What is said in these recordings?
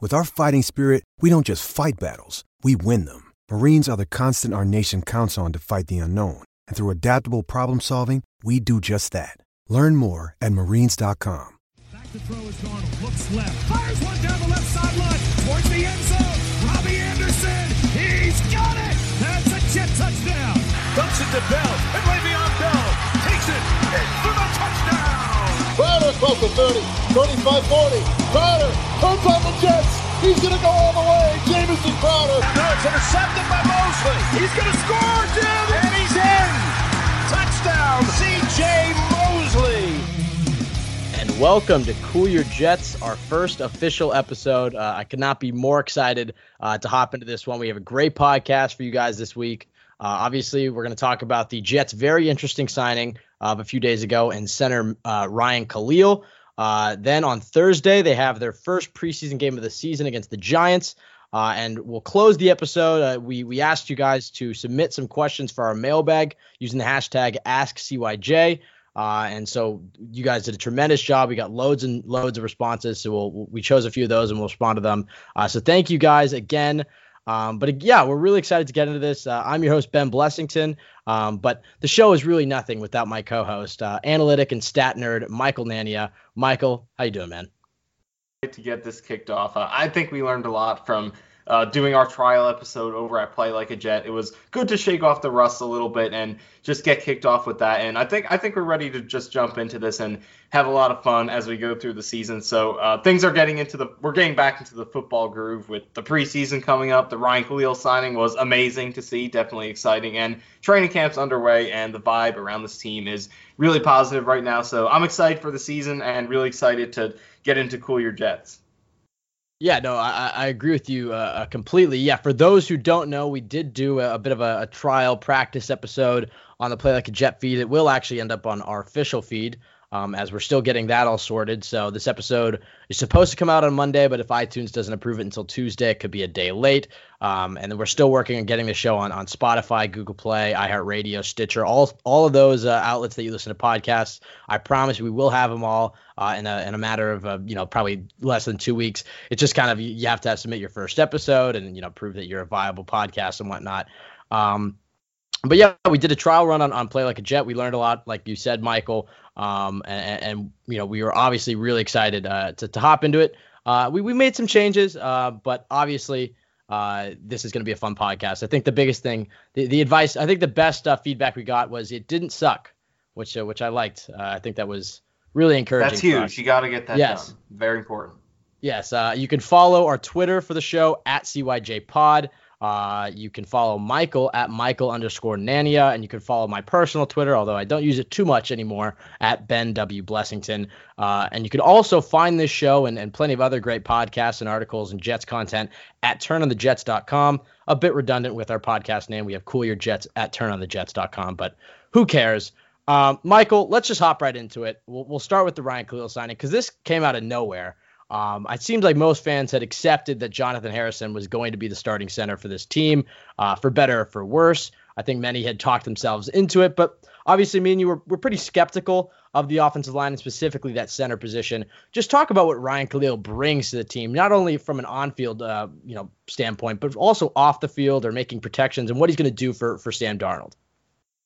With our fighting spirit, we don't just fight battles, we win them. Marines are the constant our nation counts on to fight the unknown. And through adaptable problem solving, we do just that. Learn more at marines.com. Back to throw is Darnold. Looks left. Fires one down the left sideline. Towards the end zone. Robbie Anderson. He's got it. That's a jet touchdown. Dumps it to Bell. And Le'Veon Bell takes it in for the touchdown. Crowder across the 30, 35 40. Crowder turns on the Jets. He's going to go all the way. Jamison Crowder. No, it's intercepted by Mosley. He's going to score, Jim. And he's in. Touchdown, C.J. Mosley. And welcome to Cool Your Jets, our first official episode. Uh, I could not be more excited uh, to hop into this one. We have a great podcast for you guys this week. Uh, obviously, we're going to talk about the Jets' very interesting signing of a few days ago and center uh, Ryan Kalil. Uh, then on Thursday, they have their first preseason game of the season against the Giants. Uh, and we'll close the episode. Uh, we we asked you guys to submit some questions for our mailbag using the hashtag AskCYJ. Uh, and so you guys did a tremendous job. We got loads and loads of responses. So we'll, we chose a few of those and we'll respond to them. Uh, so thank you guys again. Um, but yeah, we're really excited to get into this. Uh, I'm your host, Ben Blessington. Um, but the show is really nothing without my co-host, uh, analytic and stat nerd, Michael Nania. Michael, how you doing, man? to get this kicked off. Uh, I think we learned a lot from uh, doing our trial episode over at Play Like a Jet. It was good to shake off the rust a little bit and just get kicked off with that. And I think I think we're ready to just jump into this and have a lot of fun as we go through the season. So uh, things are getting into the we're getting back into the football groove with the preseason coming up. The Ryan Kalil signing was amazing to see, definitely exciting, and training camp's underway, and the vibe around this team is really positive right now. So I'm excited for the season and really excited to get into Cool Your Jets. Yeah, no, I, I agree with you uh, completely. Yeah, for those who don't know, we did do a, a bit of a, a, trial practice episode on the Play Like a Jet feed. It will actually end up on our official feed um, as we're still getting that all sorted. So this episode is supposed to come out on Monday, but if iTunes doesn't approve it until Tuesday, it could be a day late. Um, and then we're still working on getting the show on on Spotify, Google Play, iHeartRadio, Stitcher, all all of those uh, outlets that you listen to podcasts. I promise we will have them all uh, in a in a matter of uh, you know probably less than two weeks. It's just kind of you have to submit your first episode and you know prove that you're a viable podcast and whatnot. Um, but yeah, we did a trial run on, on Play Like a Jet. We learned a lot, like you said, Michael. Um, and, and, you know, we were obviously really excited uh, to, to hop into it. Uh, we, we made some changes, uh, but obviously, uh, this is going to be a fun podcast. I think the biggest thing, the, the advice, I think the best uh, feedback we got was it didn't suck, which uh, which I liked. I think that was really encouraging. That's huge. You got to get that yes. done. Very important. Yes. you can follow our Twitter for the show at CYJ Pod. Uh, you can follow Michael at Michael underscore Nania, and you can follow my personal Twitter, although I don't use it too much anymore, at Ben W. Blessington. Uh, and you can also find this show and, and plenty of other great podcasts and articles and Jets content at turnonthejets.com. A bit redundant with our podcast name. We have Cool Your Jets at turnonthejets.com, but who cares? Um, Michael, let's just hop right into it. We'll, we'll start with the Ryan Kalil signing because this came out of nowhere. Um, it seems like most fans had accepted that Jonathan Harrison was going to be the starting center for this team, uh, for better or for worse. I think many had talked themselves into it, but obviously, me and you were, were pretty skeptical of the offensive line and specifically that center position. Just talk about what Ryan Kalil brings to the team, not only from an on-field, uh, you know, standpoint, but also off the field or making protections and what he's going to do for for Sam Darnold.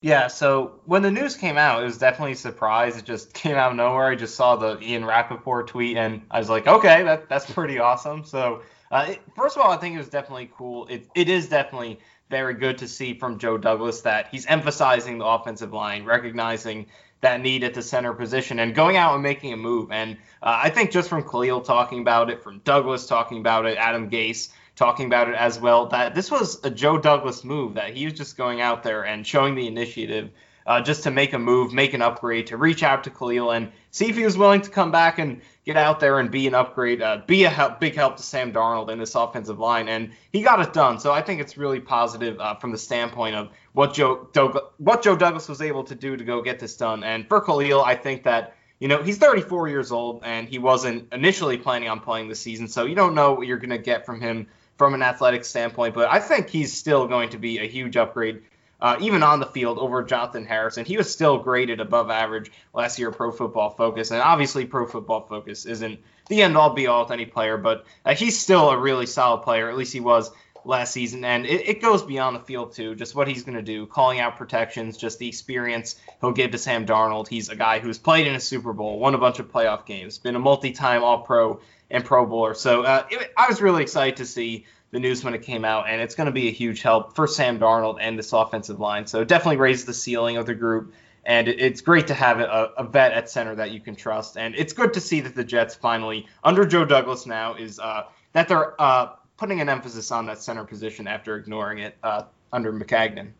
Yeah, so when the news came out, it was definitely a surprise. It just came out of nowhere. I just saw the Ian Rapoport tweet, and I was like, okay, that that's pretty awesome. So, uh, it, first of all, I think it was definitely cool. It it is definitely very good to see from Joe Douglas that he's emphasizing the offensive line, recognizing that need at the center position and going out and making a move. And uh, I think just from Kalil talking about it, from Douglas talking about it, Adam Gase talking about it as well, that this was a Joe Douglas move, that he was just going out there and showing the initiative uh, just to make a move, make an upgrade, to reach out to Kalil and see if he was willing to come back and get out there and be an upgrade, uh, be a help, big help to Sam Darnold in this offensive line. And he got it done. So I think it's really positive uh, from the standpoint of what Joe Doug- what Joe Douglas was able to do to go get this done. And for Kalil, I think that. You know, he's 34 years old and he wasn't initially planning on playing this season, so you don't know what you're going to get from him from an athletic standpoint. But I think he's still going to be a huge upgrade uh, even on the field over Jonathan Harrison. He was still graded above average last year, Pro Football Focus, and obviously Pro Football Focus isn't the end all be all to any player, but uh, he's still a really solid player. At least he was last season, and it, it goes beyond the field too. Just what he's going to do, calling out protections, just the experience he'll give to Sam Darnold. He's a guy who's played in a Super Bowl, won a bunch of playoff games, been a multi-time All-Pro and Pro Bowler. So uh, it, I was really excited to see the news when it came out, and it's going to be a huge help for Sam Darnold and this offensive line. So definitely raises the ceiling of the group, and it's great to have a, a, vet at center that you can trust. And it's good to see that the Jets finally, under Joe Douglas now, is uh, that they're uh, putting an emphasis on that center position after ignoring it uh, under Maccagnan.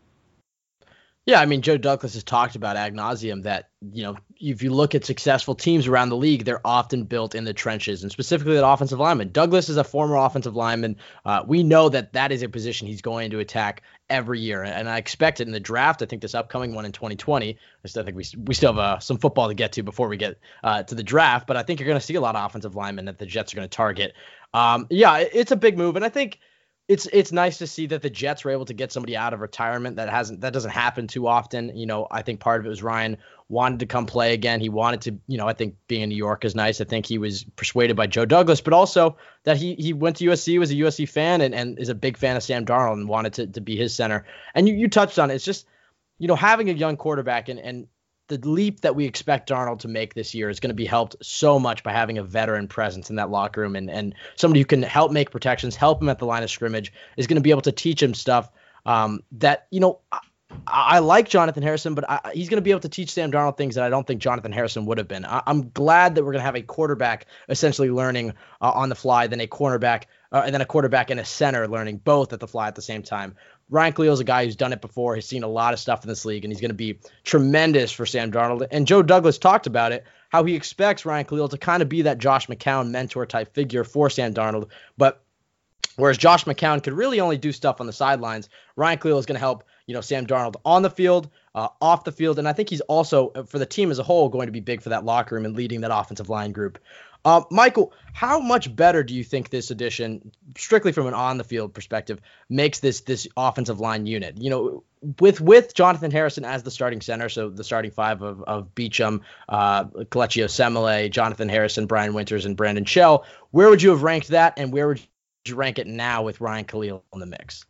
Yeah, I mean, Joe Douglas has talked about ad nauseum that, you know, if you look at successful teams around the league, they're often built in the trenches and specifically that offensive lineman. Douglas is a former offensive lineman. Uh, we know that that is a position he's going to attack every year. And I expect it in the draft. I think this upcoming one in 2020, I still think we, we still have uh, some football to get to before we get uh, to the draft, but I think you're going to see a lot of offensive linemen that the Jets are going to target. Um, yeah, it's a big move. And I think – it's it's nice to see that the Jets were able to get somebody out of retirement that hasn't that doesn't happen too often. You know, I think part of it was Ryan wanted to come play again. He wanted to, you know, I think being in New York is nice. I think he was persuaded by Joe Douglas, but also that he he went to USC, was a USC fan, and, and is a big fan of Sam Darnold and wanted to to be his center. And you you touched on it. It's just, you know, having a young quarterback and and the leap that we expect Darnold to make this year is going to be helped so much by having a veteran presence in that locker room and, and somebody who can help make protections, help him at the line of scrimmage, is going to be able to teach him stuff um, that, you know, I, I, like Jonathan Harrison, but I, he's going to be able to teach Sam Darnold things that I don't think Jonathan Harrison would have been. I, am glad that we're going to have a quarterback essentially learning uh, on the fly than a cornerback uh, and then a quarterback and a center learning both at the fly at the same time. Ryan Kalil is a guy who's done it before. He's seen a lot of stuff in this league, and he's going to be tremendous for Sam Darnold. And Joe Douglas talked about it, how he expects Ryan Kalil to kind of be that Josh McCown mentor type figure for Sam Darnold. But whereas Josh McCown could really only do stuff on the sidelines, Ryan Kalil is going to help you know Sam Darnold on the field, uh, off the field, and I think he's also for the team as a whole going to be big for that locker room and leading that offensive line group. Uh, Michael, how much better do you think this addition, strictly from an on the field perspective, makes this this offensive line unit? You know, with with Jonathan Harrison as the starting center, so the starting five of of Beachum, uh, Kelechi Osemele, Jonathan Harrison, Brian Winters, and Brandon Shell. Where would you have ranked that, and where would you rank it now with Ryan Kalil in the mix?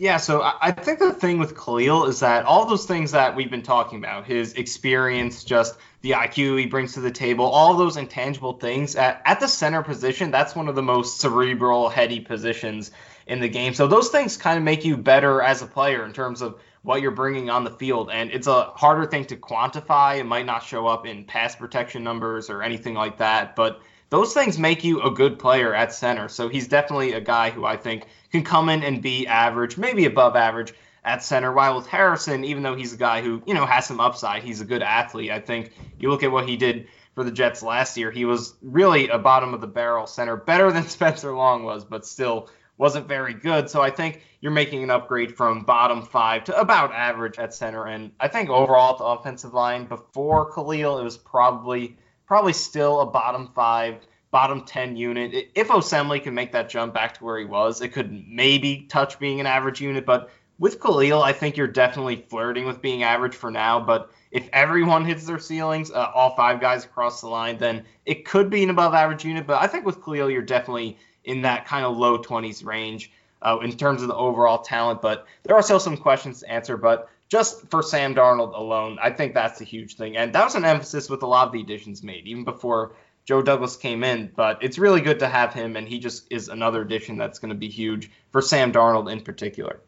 Yeah, so I think the thing with Kalil is that all those things that we've been talking about, his experience, just the IQ he brings to the table, all those intangible things at, at the center position, that's one of the most cerebral, heady positions in the game. So those things kind of make you better as a player in terms of what you're bringing on the field. And it's a harder thing to quantify. It might not show up in pass protection numbers or anything like that, but those things make you a good player at center. So he's definitely a guy who I think can come in and be average, maybe above average at center. While with Harrison, even though he's a guy who, you know, has some upside, he's a good athlete. I think you look at what he did for the Jets last year, he was really a bottom of the barrel center, better than Spencer Long was, but still wasn't very good. So I think you're making an upgrade from bottom five to about average at center. And I think overall at the offensive line, before Kalil, it was probably probably still a bottom five bottom 10 unit. If Osemele can make that jump back to where he was, it could maybe touch being an average unit. But with Kalil, I think you're definitely flirting with being average for now. But if everyone hits their ceilings, uh, all five guys across the line, then it could be an above average unit. But I think with Kalil, you're definitely in that kind of low 20s range uh, in terms of the overall talent. But there are still some questions to answer. But just for Sam Darnold alone, I think that's a huge thing. And that was an emphasis with a lot of the additions made, even before Joe Douglas came in, but it's really good to have him, and he just is another addition that's going to be huge for Sam Darnold in particular.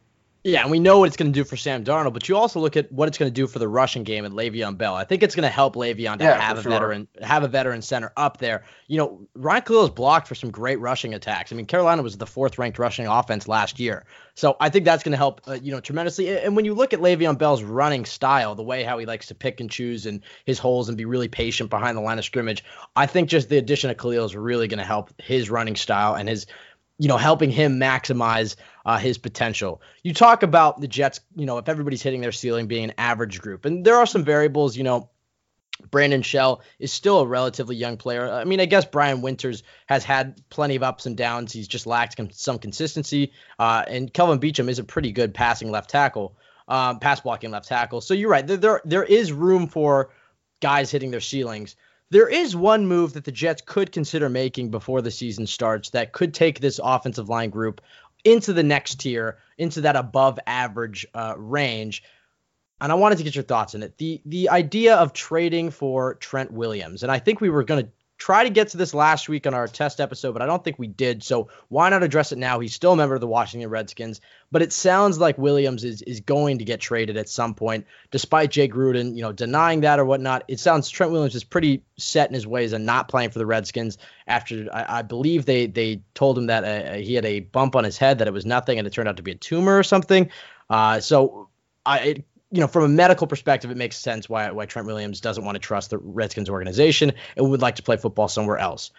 Yeah, and we know what it's going to do for Sam Darnold, but you also look at what it's going to do for the rushing game and Le'Veon Bell. I think it's going to help Le'Veon to yeah, have a sure. veteran, have a veteran center up there. You know, Ryan Kalil is blocked for some great rushing attacks. I mean, Carolina was the fourth ranked rushing offense last year, so I think that's going to help, uh, you know, tremendously. And when you look at Le'Veon Bell's running style, the way how he likes to pick and choose and his holes and be really patient behind the line of scrimmage, I think just the addition of Kalil is really going to help his running style and his you know, helping him maximize uh, his potential. You talk about the Jets, you know, if everybody's hitting their ceiling being an average group, and there are some variables, you know. Brandon Shell is still a relatively young player. I mean, I guess Brian Winters has had plenty of ups and downs. He's just lacked some consistency. Uh, and Kelvin Beachum is a pretty good passing left tackle, um, pass blocking left tackle. So you're right. There, there, there is room for guys hitting their ceilings. There is one move that the Jets could consider making before the season starts that could take this offensive line group into the next tier, into that above average uh, range. And I wanted to get your thoughts on it. The the idea of trading for Trent Williams, and I think we were going to try to get to this last week on our test episode, but I don't think we did. So why not address it now? He's still a member of the Washington Redskins, but it sounds like Williams is is going to get traded at some point, despite Jay Gruden, you know, denying that or whatnot. It sounds Trent Williams is pretty set in his ways and not playing for the Redskins. After I, I believe they they told him that uh, he had a bump on his head, that it was nothing, and it turned out to be a tumor or something. Uh, so I, it you know, from a medical perspective, it makes sense why why Trent Williams doesn't want to trust the Redskins organization and would like to play football somewhere else.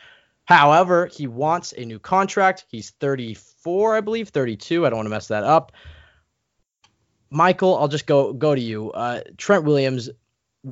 However, he wants a new contract. He's 34, I believe, 32. I don't want to mess that up. Michael, I'll just go go to you. Uh, Trent Williams,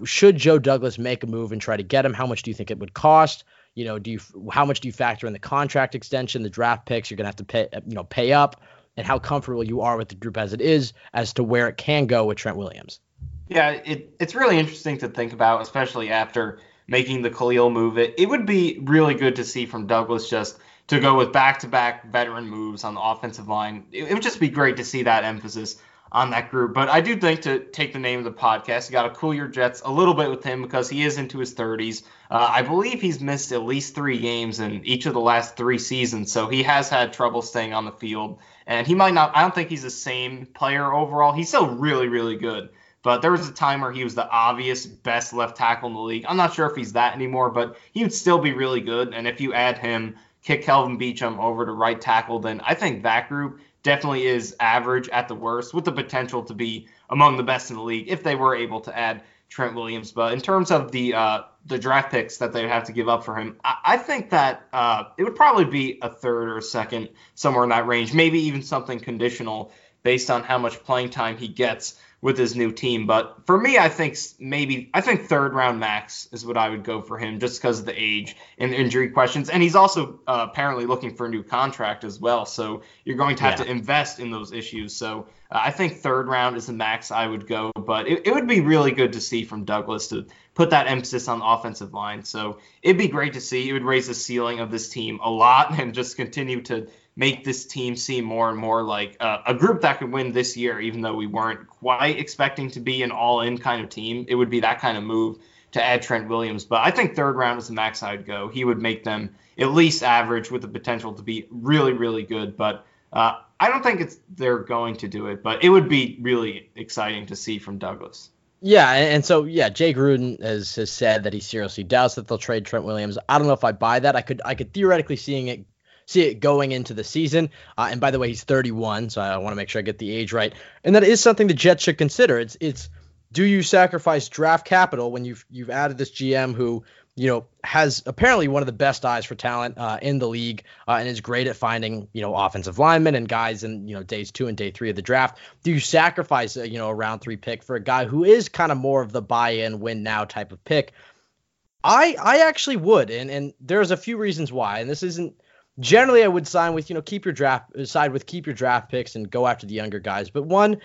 should Joe Douglas make a move and try to get him? How much do you think it would cost? You know, do you how much do you factor in the contract extension, the draft picks? You're gonna have to pay, you know, pay up and how comfortable you are with the group as it is as to where it can go with Trent Williams. Yeah, it, it's really interesting to think about, especially after making the Kalil move. It, it would be really good to see from Douglas just to go with back to back veteran moves on the offensive line. It, it, would just be great to see that emphasis on that group. But I do think to take the name of the podcast, you got to cool your jets a little bit with him because he is into his 30s. Uh, I believe he's missed at least three games in each of the last three seasons, so he has had trouble staying on the field. And he might not, I don't think he's the same player overall. He's still really, really good. But there was a time where he was the obvious best left tackle in the league. I'm not sure if he's that anymore, but he would still be really good. And if you add him, kick Kelvin Beachum over to right tackle, then I think that group definitely is average at the worst, with the potential to be among the best in the league if they were able to add Trent Williams. But in terms of the uh, the draft picks that they would have to give up for him, I, I think that uh, it would probably be a third or a second, somewhere in that range, maybe even something conditional based on how much playing time he gets with his new team. But for me, I think maybe I think third round max is what I would go for him, just because of the age and injury questions. And he's also uh, apparently looking for a new contract as well, so you're going to have yeah. to invest in those issues. So uh, I think third round is the max I would go, but it, it would be really good to see from Douglas to put that emphasis on the offensive line. So it'd be great to see. It would raise the ceiling of this team a lot and just continue to make this team seem more and more like uh, a group that could win this year, even though we weren't quite expecting to be an all in kind of team. It would be that kind of move to add Trent Williams. But I think third round is the max I'd go. He would make them at least average with the potential to be really, really good. But uh, I don't think it's they're going to do it, but it would be really exciting to see from Douglas. Yeah, and so yeah, Jay Gruden has, has said that he seriously doubts that they'll trade Trent Williams. I don't know if I buy that. I could I could theoretically seeing it see it going into the season. Uh, and by the way, he's 31, so I want to make sure I get the age right. And that is something the Jets should consider. It's it's do you sacrifice draft capital when you've you've added this GM who you know has apparently one of the best eyes for talent uh, in the league uh, and is great at finding you know offensive linemen and guys in you know days two and day three of the draft. Do you sacrifice a, you know a round three pick for a guy who is kind of more of the buy-in win now type of pick? I I actually would, and and there's a few reasons why, and this isn't generally I would sign with, you know, keep your draft uh, side with keep your draft picks and go after the younger guys. But one,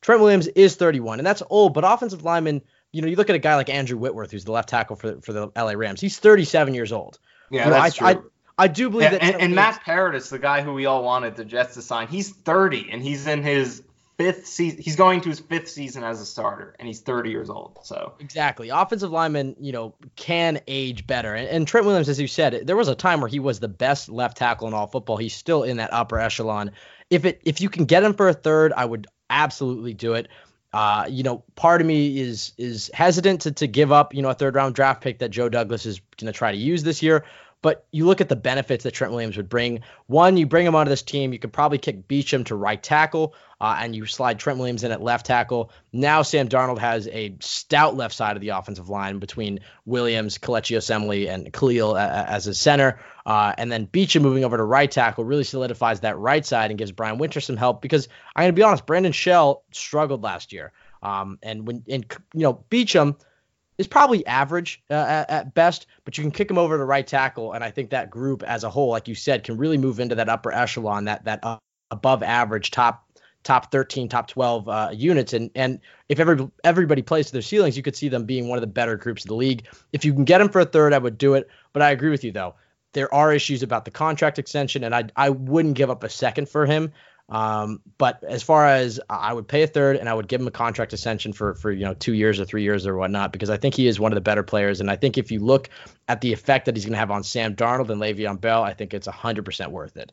Trent Williams is 31, and that's old, but offensive lineman, you know, you look at a guy like Andrew Whitworth, who's the left tackle for for the LA Rams. He's 37 years old. Yeah, you know, that's I, true. I, I do believe yeah, that. And, and Matt Paradis, the guy who we all wanted the Jets to sign, he's 30 and he's in his fifth season. He's going to his fifth season as a starter, and he's 30 years old. So exactly, offensive linemen, you know, can age better. And, and, Trent Williams, as you said, there was a time where he was the best left tackle in all football. He's still in that upper echelon. If it if you can get him for a third, I would absolutely do it. Uh, you know, part of me is is hesitant to, to give up, you know, a third round draft pick that Joe Douglas is going to try to use this year. But you look at the benefits that Trent Williams would bring. One, you bring him onto this team, you could probably kick Beachum to right tackle, uh, and you slide Trent Williams in at left tackle. Now Sam Darnold has a stout left side of the offensive line between Williams, Kelechi Osemele, and Kalil as a center. Uh, and then Beachum moving over to right tackle really solidifies that right side and gives Brian Winter some help because I'm going to be honest, Brandon Shell struggled last year. Um, and when and you know Beachum is probably average uh, at, at, best, but you can kick him over to right tackle, and I think that group as a whole, like you said, can really move into that upper echelon, that that uh, above average top top 13, top 12 uh, units, and and if every everybody plays to their ceilings, you could see them being one of the better groups of the league. If you can get them for a third, I would do it, but I agree with you though. There are issues about the contract extension, and I I wouldn't give up a second for him. Um, but as far as I would pay a third and I would give him a contract extension for for you know two years or three years or whatnot because I think he is one of the better players and I think if you look at the effect that he's going to have on Sam Darnold and Le'Veon Bell, I think it's hundred percent worth it.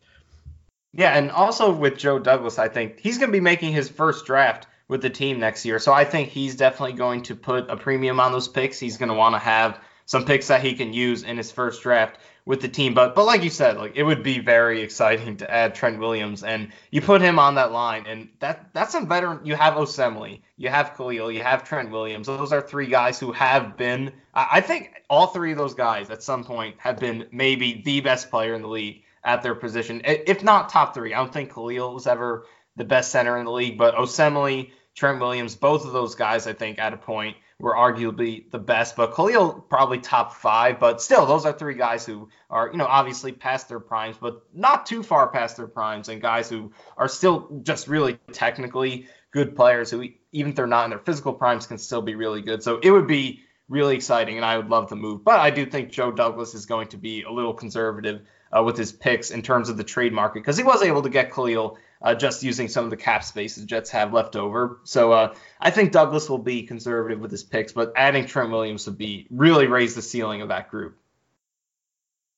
Yeah, and also with Joe Douglas, I think he's going to be making his first draft with the team next year, so I think he's definitely going to put a premium on those picks. He's going to want to have some picks that he can use in his first draft with the team. But but like you said, like it would be very exciting to add Trent Williams and you put him on that line and that that's a veteran. You have Osemele, you have Kalil, you have Trent Williams. Those are three guys who have been. I think all three of those guys at some point have been maybe the best player in the league at their position, if not top three. I don't think Kalil was ever the best center in the league, but Osemele, Trent Williams, both of those guys, I think, at a point were arguably the best, but Kalil probably top five. But still, those are three guys who are, you know, obviously past their primes, but not too far past their primes, and guys who are still just really technically good players who, even if they're not in their physical primes, can still be really good. So it would be really exciting, and I would love the move. But I do think Joe Douglas is going to be a little conservative uh, with his picks in terms of the trade market because he was able to get Kalil uh, just using some of the cap space the Jets have left over. So uh, I think Douglas will be conservative with his picks, but adding Trent Williams would be really raise the ceiling of that group.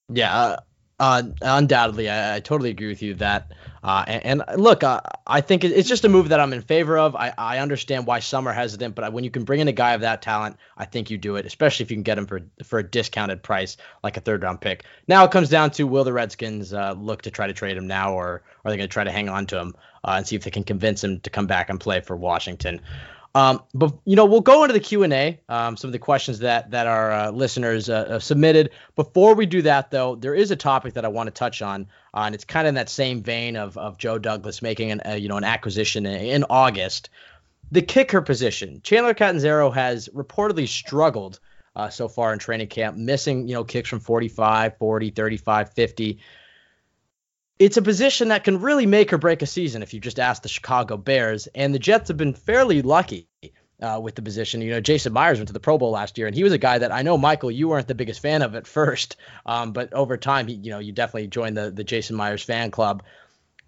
Yeah, uh, uh, undoubtedly, I, I, totally agree with you that. Uh, and, and, look, uh, I think it's just a move that I'm in favor of. I, I understand why some are hesitant, but when you can bring in a guy of that talent, I think you do it, especially if you can get him for for a discounted price, like a third round pick. Now it comes down to will the Redskins uh, look to try to trade him now, or are they going to try to hang on to him uh, and see if they can convince him to come back and play for Washington? Um, but you know, we'll go into the Q and A, um, some of the questions that that our uh, listeners uh, submitted. Before we do that, though, there is a topic that I want to touch on, uh, and it's kind of in that same vein of of Joe Douglas making an uh, you know an acquisition in, in, August. The kicker position, Chandler Catanzaro has reportedly struggled uh, so far in training camp, missing you know kicks from 45, 40, 35, 50 it's a position that can really make or break a season if you just ask the Chicago Bears. And the Jets have been fairly lucky uh, with the position. You know, Jason Myers went to the Pro Bowl last year, and he was a guy that I know, Michael, you weren't the biggest fan of at first, um, but over time, he, you know, you definitely joined the the Jason Myers fan club.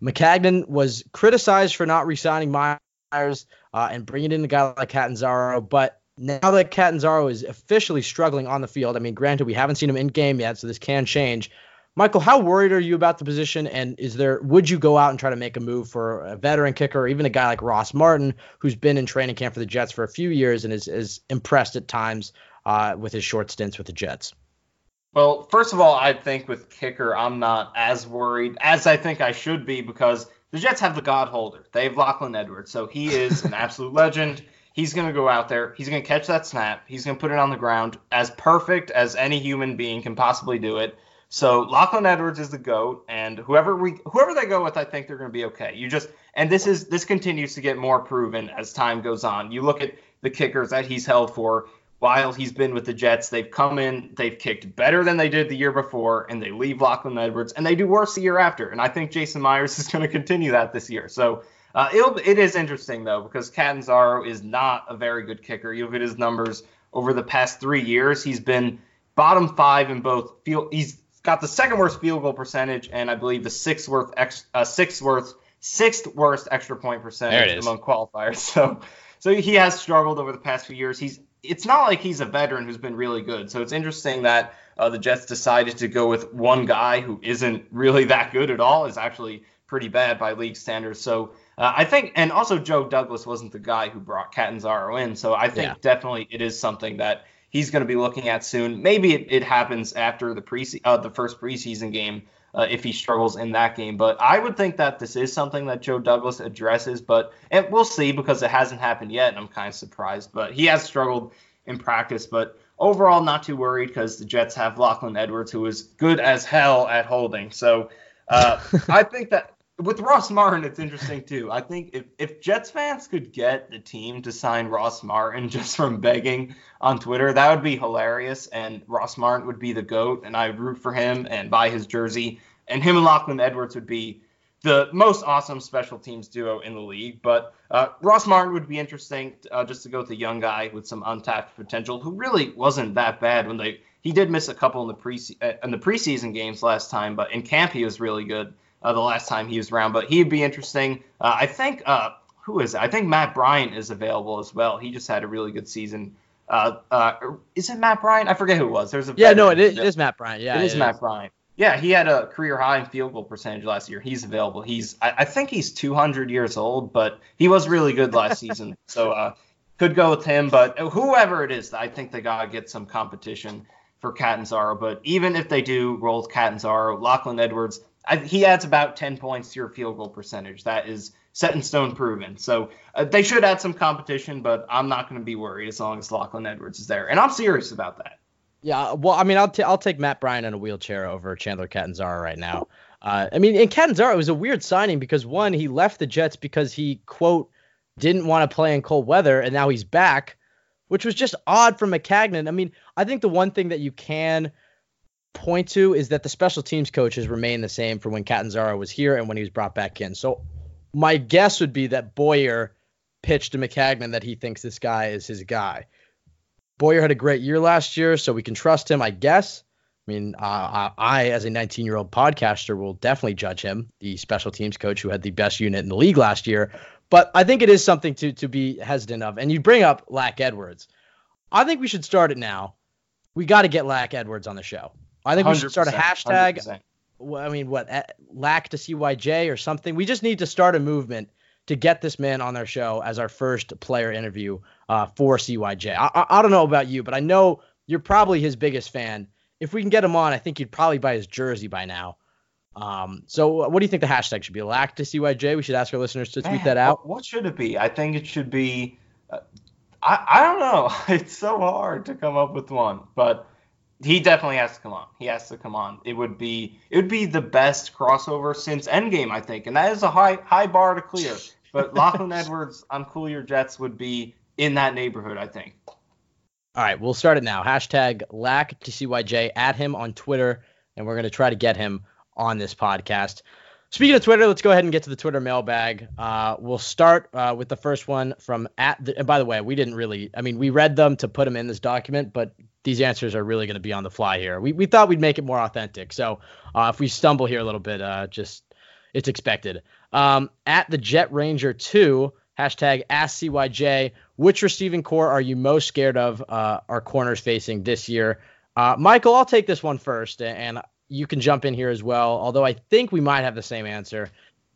Maccagnan was criticized for not re-signing Myers uh, and bringing in a guy like Catanzaro, but now that Catanzaro is officially struggling on the field, I mean, granted, we haven't seen him in game yet, so this can change. Michael, how worried are you about the position? And is there would you go out and try to make a move for a veteran kicker or even a guy like Ross Martin, who's been in training camp for the Jets for a few years and is, is impressed at times uh, with his short stints with the Jets? Well, first of all, I think with kicker, I'm not as worried as I think I should be because the Jets have the God holder. They have Lachlan Edwards, so he is an absolute legend. He's going to go out there. He's going to catch that snap. He's going to put it on the ground as perfect as any human being can possibly do it. So Lachlan Edwards is the goat, and whoever we whoever they go with, I think they're going to be okay. You just and this is this continues to get more proven as time goes on. You look at the kickers that he's held for while he's been with the Jets. They've come in, they've kicked better than they did the year before, and they leave Lachlan Edwards, and they do worse the year after. And I think Jason Myers is going to continue that this year. So uh, it'll, it is interesting though because Catanzaro is not a very good kicker. You look at his numbers over the past three years. He's been bottom five in both field. He's got the second worst field goal percentage, and I believe the sixth worst ex, uh, sixth worst sixth worst extra point percentage among qualifiers. So so he has struggled over the past few years. He's it's not like he's a veteran who's been really good. So it's interesting that uh, the Jets decided to go with one guy who isn't really that good at all. Is actually pretty bad by league standards. So uh, I think, and also Joe Douglas wasn't the guy who brought Catanzaro in. So I think Yeah. definitely it is something that he's going to be looking at soon. Maybe it, it happens after the pre uh, the first preseason game uh, if he struggles in that game. But I would think that this is something that Joe Douglas addresses. But and we'll see because it hasn't happened yet. And I'm kind of surprised. But he has struggled in practice. But overall, not too worried because the Jets have Lachlan Edwards, who is good as hell at holding. So uh, I think that with Ross Martin, it's interesting too. I think if, if Jets fans could get the team to sign Ross Martin just from begging on Twitter, that would be hilarious. And Ross Martin would be the GOAT, and I would root for him and buy his jersey. And him and Lachlan Edwards would be the most awesome special teams duo in the league. But uh, Ross Martin would be interesting uh, just to go with a young guy with some untapped potential who really wasn't that bad when they. He did miss a couple in the pre uh, in the preseason games last time, but in camp he was really good uh, the last time he was around. But he'd be interesting. Uh, I think uh, who is it? I think Matt Bryant is available as well. He just had a really good season. Uh, uh, is it Matt Bryant? I forget who it was. There's a Yeah, no, it is, it is Matt Bryant. Yeah, it is Matt Bryant. Yeah, he had a career high in field goal percentage last year. He's available. He's I, I think he's 200 years old, but he was really good last season. So uh, could go with him. But whoever it is, I think they gotta get some competition for Catanzaro. But even if they do roll with Catanzaro, Lachlan Edwards, I, he adds about 10 points to your field goal percentage. That is set in stone proven. So uh, they should add some competition, but I'm not going to be worried as long as Lachlan Edwards is there. And I'm serious about that. Yeah, well, I mean, I'll t- I'll take Matt Bryant in a wheelchair over Chandler Catanzaro right now. Uh, I mean, in Catanzaro, it was a weird signing because one, he left the Jets because he quote didn't want to play in cold weather, and now he's back, which was just odd from Maccagnan. I mean, I think the one thing that you can point to is that the special teams coaches remain the same for when Catanzaro was here and when he was brought back in. So my guess would be that Boyer pitched to Maccagnan that he thinks this guy is his guy. Boyer had a great year last year, so we can trust him, I guess. I mean, uh, I, as a 19 year old podcaster, will definitely judge him, the special teams coach who had the best unit in the league last year. But I think it is something to to be hesitant of. And you bring up Lack Edwards. I think we should start it now. We got to get Lack Edwards on the show. I think we should start a hashtag. 100%. well, I mean, what lack to CYJ or something. We just need to start a movement to get this man on their show as our first player interview uh, for CYJ. I, I, I don't know about you, but I know you're probably his biggest fan. If we can get him on, I think you'd probably buy his jersey by now. Um, so what do you think the hashtag should be? Lack to CYJ. We should ask our listeners to tweet Man, that out. What, what should it be? I think it should be. Uh, I I don't know. It's so hard to come up with one, but he definitely has to come on. He has to come on. It would be it would be the best crossover since Endgame, I think, and that is a high high bar to clear. But Lachlan Edwards on Cool Your Jets would be in that neighborhood, I think. All right, we'll start it now. Hashtag lack to CYJ. Add him on Twitter, and we're going to try to get him on this podcast. Speaking of Twitter, let's go ahead and get to the Twitter mailbag. Uh, we'll start uh, with the first one from at. The, and by the way, we didn't really. I mean, we read them to put them in this document, but these answers are really going to be on the fly here. We we thought we'd make it more authentic. So uh, if we stumble here a little bit, uh, just it's expected. Um, at the Jet Ranger two hashtag Ask CYJ. Which receiving corps are you most scared of? Uh, our corners facing this year. Uh, Michael, I'll take this one first, and you can jump in here as well. Although I think we might have the same answer.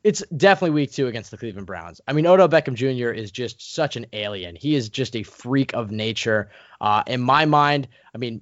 It's definitely week two against the Cleveland Browns. I mean, Odell Beckham Jr. is just such an alien. He is just a freak of nature. Uh, in my mind, I mean,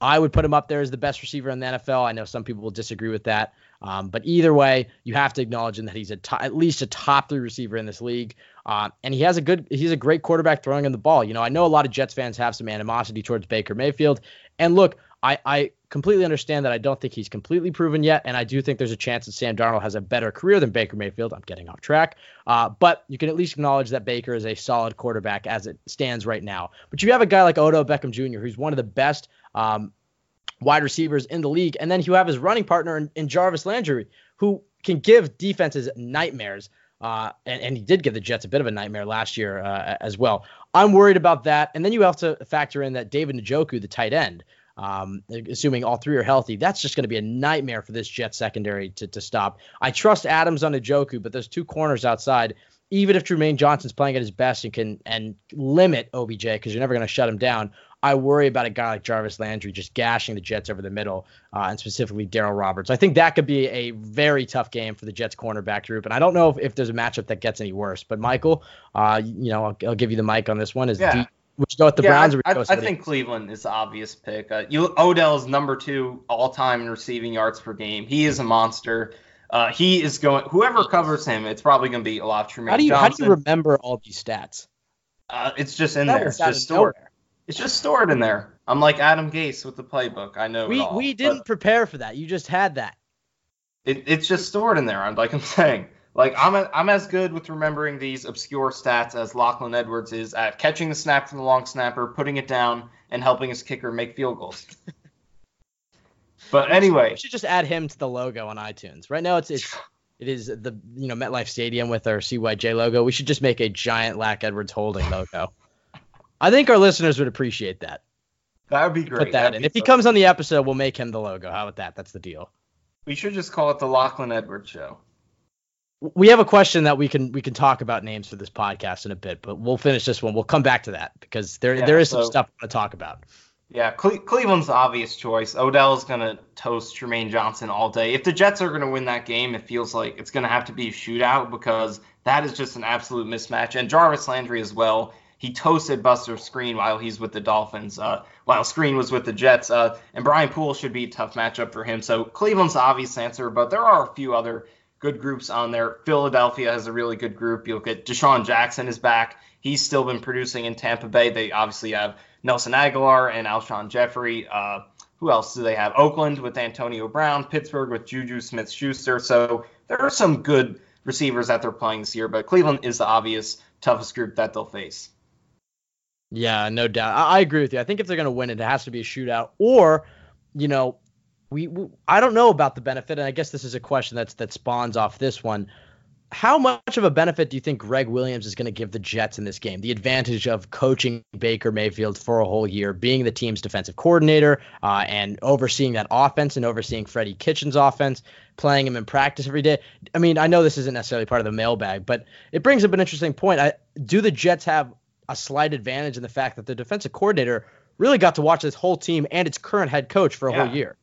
I would put him up there as the best receiver in the NFL. I know some people will disagree with that. Um, but either way, you have to acknowledge him that he's a to- at least a top three receiver in this league. Uh, and he has a good, he's a great quarterback throwing in the ball. You know, I know a lot of Jets fans have some animosity towards Baker Mayfield. And look, I, I completely understand that I don't think he's completely proven yet. And I do think there's a chance that Sam Darnold has a better career than Baker Mayfield. I'm getting off track. Uh, but you can at least acknowledge that Baker is a solid quarterback as it stands right now. But you have a guy like Odell Beckham Jr., who's one of the best um, wide receivers in the league. And then you have his running partner in, in Jarvis Landry, who can give defenses nightmares. Uh, and, and he did give the Jets a bit of a nightmare last year uh, as well. I'm worried about that. And then you have to factor in that David Njoku, the tight end, um, assuming all three are healthy, that's just going to be a nightmare for this Jet secondary to, to stop. I trust Adams on Njoku, but there's two corners outside. Even if Jermaine Johnson's playing at his best and can and limit OBJ because you're never going to shut him down, I worry about a guy like Jarvis Landry just gashing the Jets over the middle, uh, and specifically Darryl Roberts. I think that could be a very tough game for the Jets cornerback group, and I don't know if, if there's a matchup that gets any worse. But Michael, uh, you know, I'll, I'll, give you the mic on this one. Is yeah. Would you go with the yeah, Browns? I, I, I think Cleveland is the obvious pick. Uh, you, Odell's number two all time in receiving yards per game. He is a monster. Uh, he is going. Whoever covers him, it's probably going to be a lot of Trumaine how do you Johnson. how do you remember all these stats? Uh, it's just in That there. It's just stored. nowhere. It's just stored in there. I'm like Adam Gase with the playbook. I know We it all. we didn't prepare for that. You just had that. It, it's just stored in there. I'm like I'm saying. Like I'm a, I'm as good with remembering these obscure stats as Lachlan Edwards is at catching the snap from the long snapper, putting it down, and helping his kicker make field goals. but anyway, We should just add him to the logo on iTunes. Right now, it's it's it is the you know MetLife Stadium with our CYJ logo. We should just make a giant Lack Edwards holding logo. I think our listeners would appreciate that. that would be great. Put that That'd in. If he comes on the episode, we'll make him the logo. How about that? That's the deal. we should just call it the Lachlan Edwards show. We have a question that we can we can talk about names for this podcast in a bit, but we'll finish this one. We'll come back to that because there Yeah, there is some stuff to talk about. Yeah, Cle- Cleveland's the obvious choice. Odell's going to toast Trumaine Johnson all day. If the Jets are going to win that game, it feels like it's going to have to be a shootout because that is just an absolute mismatch. And Jarvis Landry as well. He toasted Buster Skrine while he's with the Dolphins, uh, while Skrine was with the Jets. Uh, and Brian Poole should be a tough matchup for him. So Cleveland's the obvious answer, but there are a few other good groups on there. Philadelphia has a really good group. You look at DeSean Jackson is back. He's still been producing in Tampa Bay. They obviously have Nelson Agholor and Alshon Jeffery. Uh, who else do they have? Oakland with Antonio Brown, Pittsburgh with Juju Smith Schuster. So there are some good receivers that they're playing this year, but Cleveland is the obvious toughest group that they'll face. Yeah, no doubt. I, I agree with you. I think if they're going to win it, it has to be a shootout, or, you know, we, we I don't know about the benefit, and I guess this is a question that's that spawns off this one. How much of a benefit do you think Gregg Williams is going to give the Jets in this game? The advantage of coaching Baker Mayfield for a whole year, being the team's defensive coordinator, uh, and overseeing that offense and overseeing Freddie Kitchens' offense, playing him in practice every day. I mean, I know this isn't necessarily part of the mailbag, but it brings up an interesting point. I, do the Jets have a slight advantage in the fact that the defensive coordinator really got to watch this whole team and its current head coach for a Yeah. whole year?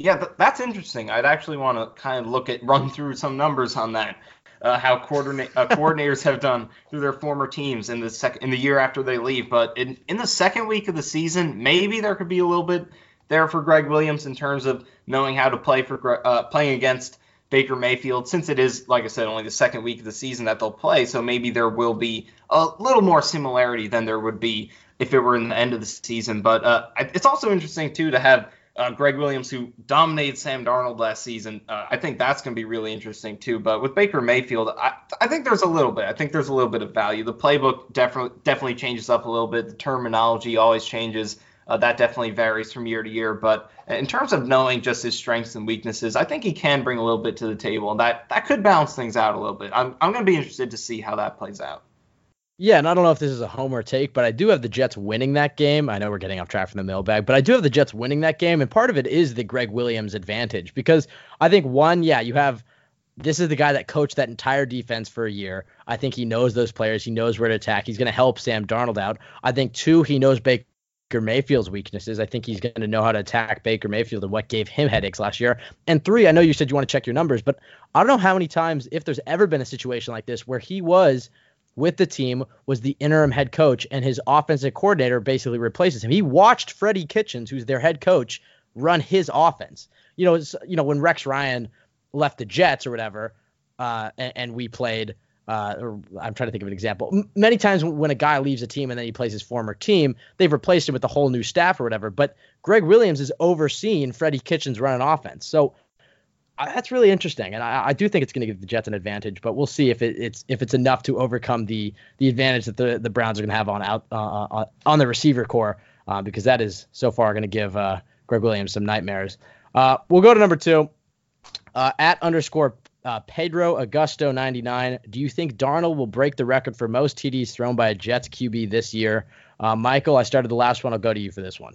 Yeah, th- that's interesting. I'd actually want to kind of look at run through some numbers on that. Uh, how coordinate, uh, coordinators have done through their former teams in the sec- in the year after they leave. But in, in the second week of the season, maybe there could be a little bit there for Gregg Williams in terms of knowing how to play for uh, playing against Baker Mayfield. Since it is, like I said, only the second week of the season that they'll play, so maybe there will be a little more similarity than there would be if it were in the end of the season. But uh, it's also interesting too to have uh, Gregg Williams, who dominated Sam Darnold last season. Uh, I think that's going to be really interesting too. But with Baker Mayfield, I, I think there's a little bit. I think there's a little bit of value. The playbook definitely definitely changes up a little bit. The terminology always changes. Uh, that definitely varies from year to year. But in terms of knowing just his strengths and weaknesses, I think he can bring a little bit to the table, and that that could balance things out a little bit. I'm I'm going to be interested to see how that plays out. Yeah, and I don't know if this is a homer take, but I do have the Jets winning that game. I know we're getting off track from the mailbag, but I do have the Jets winning that game, and part of it is the Gregg Williams advantage because I think one, yeah, you have this is the guy that coached that entire defense for a year. I think he knows those players. He knows where to attack. He's going to help Sam Darnold out. I think two, he knows Baker Mayfield's weaknesses. I think he's going to know how to attack Baker Mayfield and what gave him headaches last year. And three, I know you said you want to check your numbers, but I don't know how many times, if there's ever been a situation like this where he was with the team, was the interim head coach, and his offensive coordinator basically replaces him. He watched Freddie Kitchens, who's their head coach, run his offense. You know, you know when Rex Ryan left the Jets or whatever, uh, and, and we played. Uh, or I'm trying to think of an example. M- many times when a guy leaves a team and then he plays his former team, they've replaced him with a whole new staff or whatever. But Gregg Williams has overseen Freddie Kitchens run an offense, so that's really interesting. And I, I do think it's going to give the Jets an advantage, but we'll see if it, it's if it's enough to overcome the the advantage that the the Browns are going to have on out uh, uh, on the receiver corps, uh, because that is so far going to give uh, Gregg Williams some nightmares. Uh, we'll go to number two. Uh, at underscore uh, Pedro Augusto 99. Do you think Darnold will break the record for most TDs thrown by a Jets QB this year? Uh, Michael, I started the last one. I'll go to you for this one.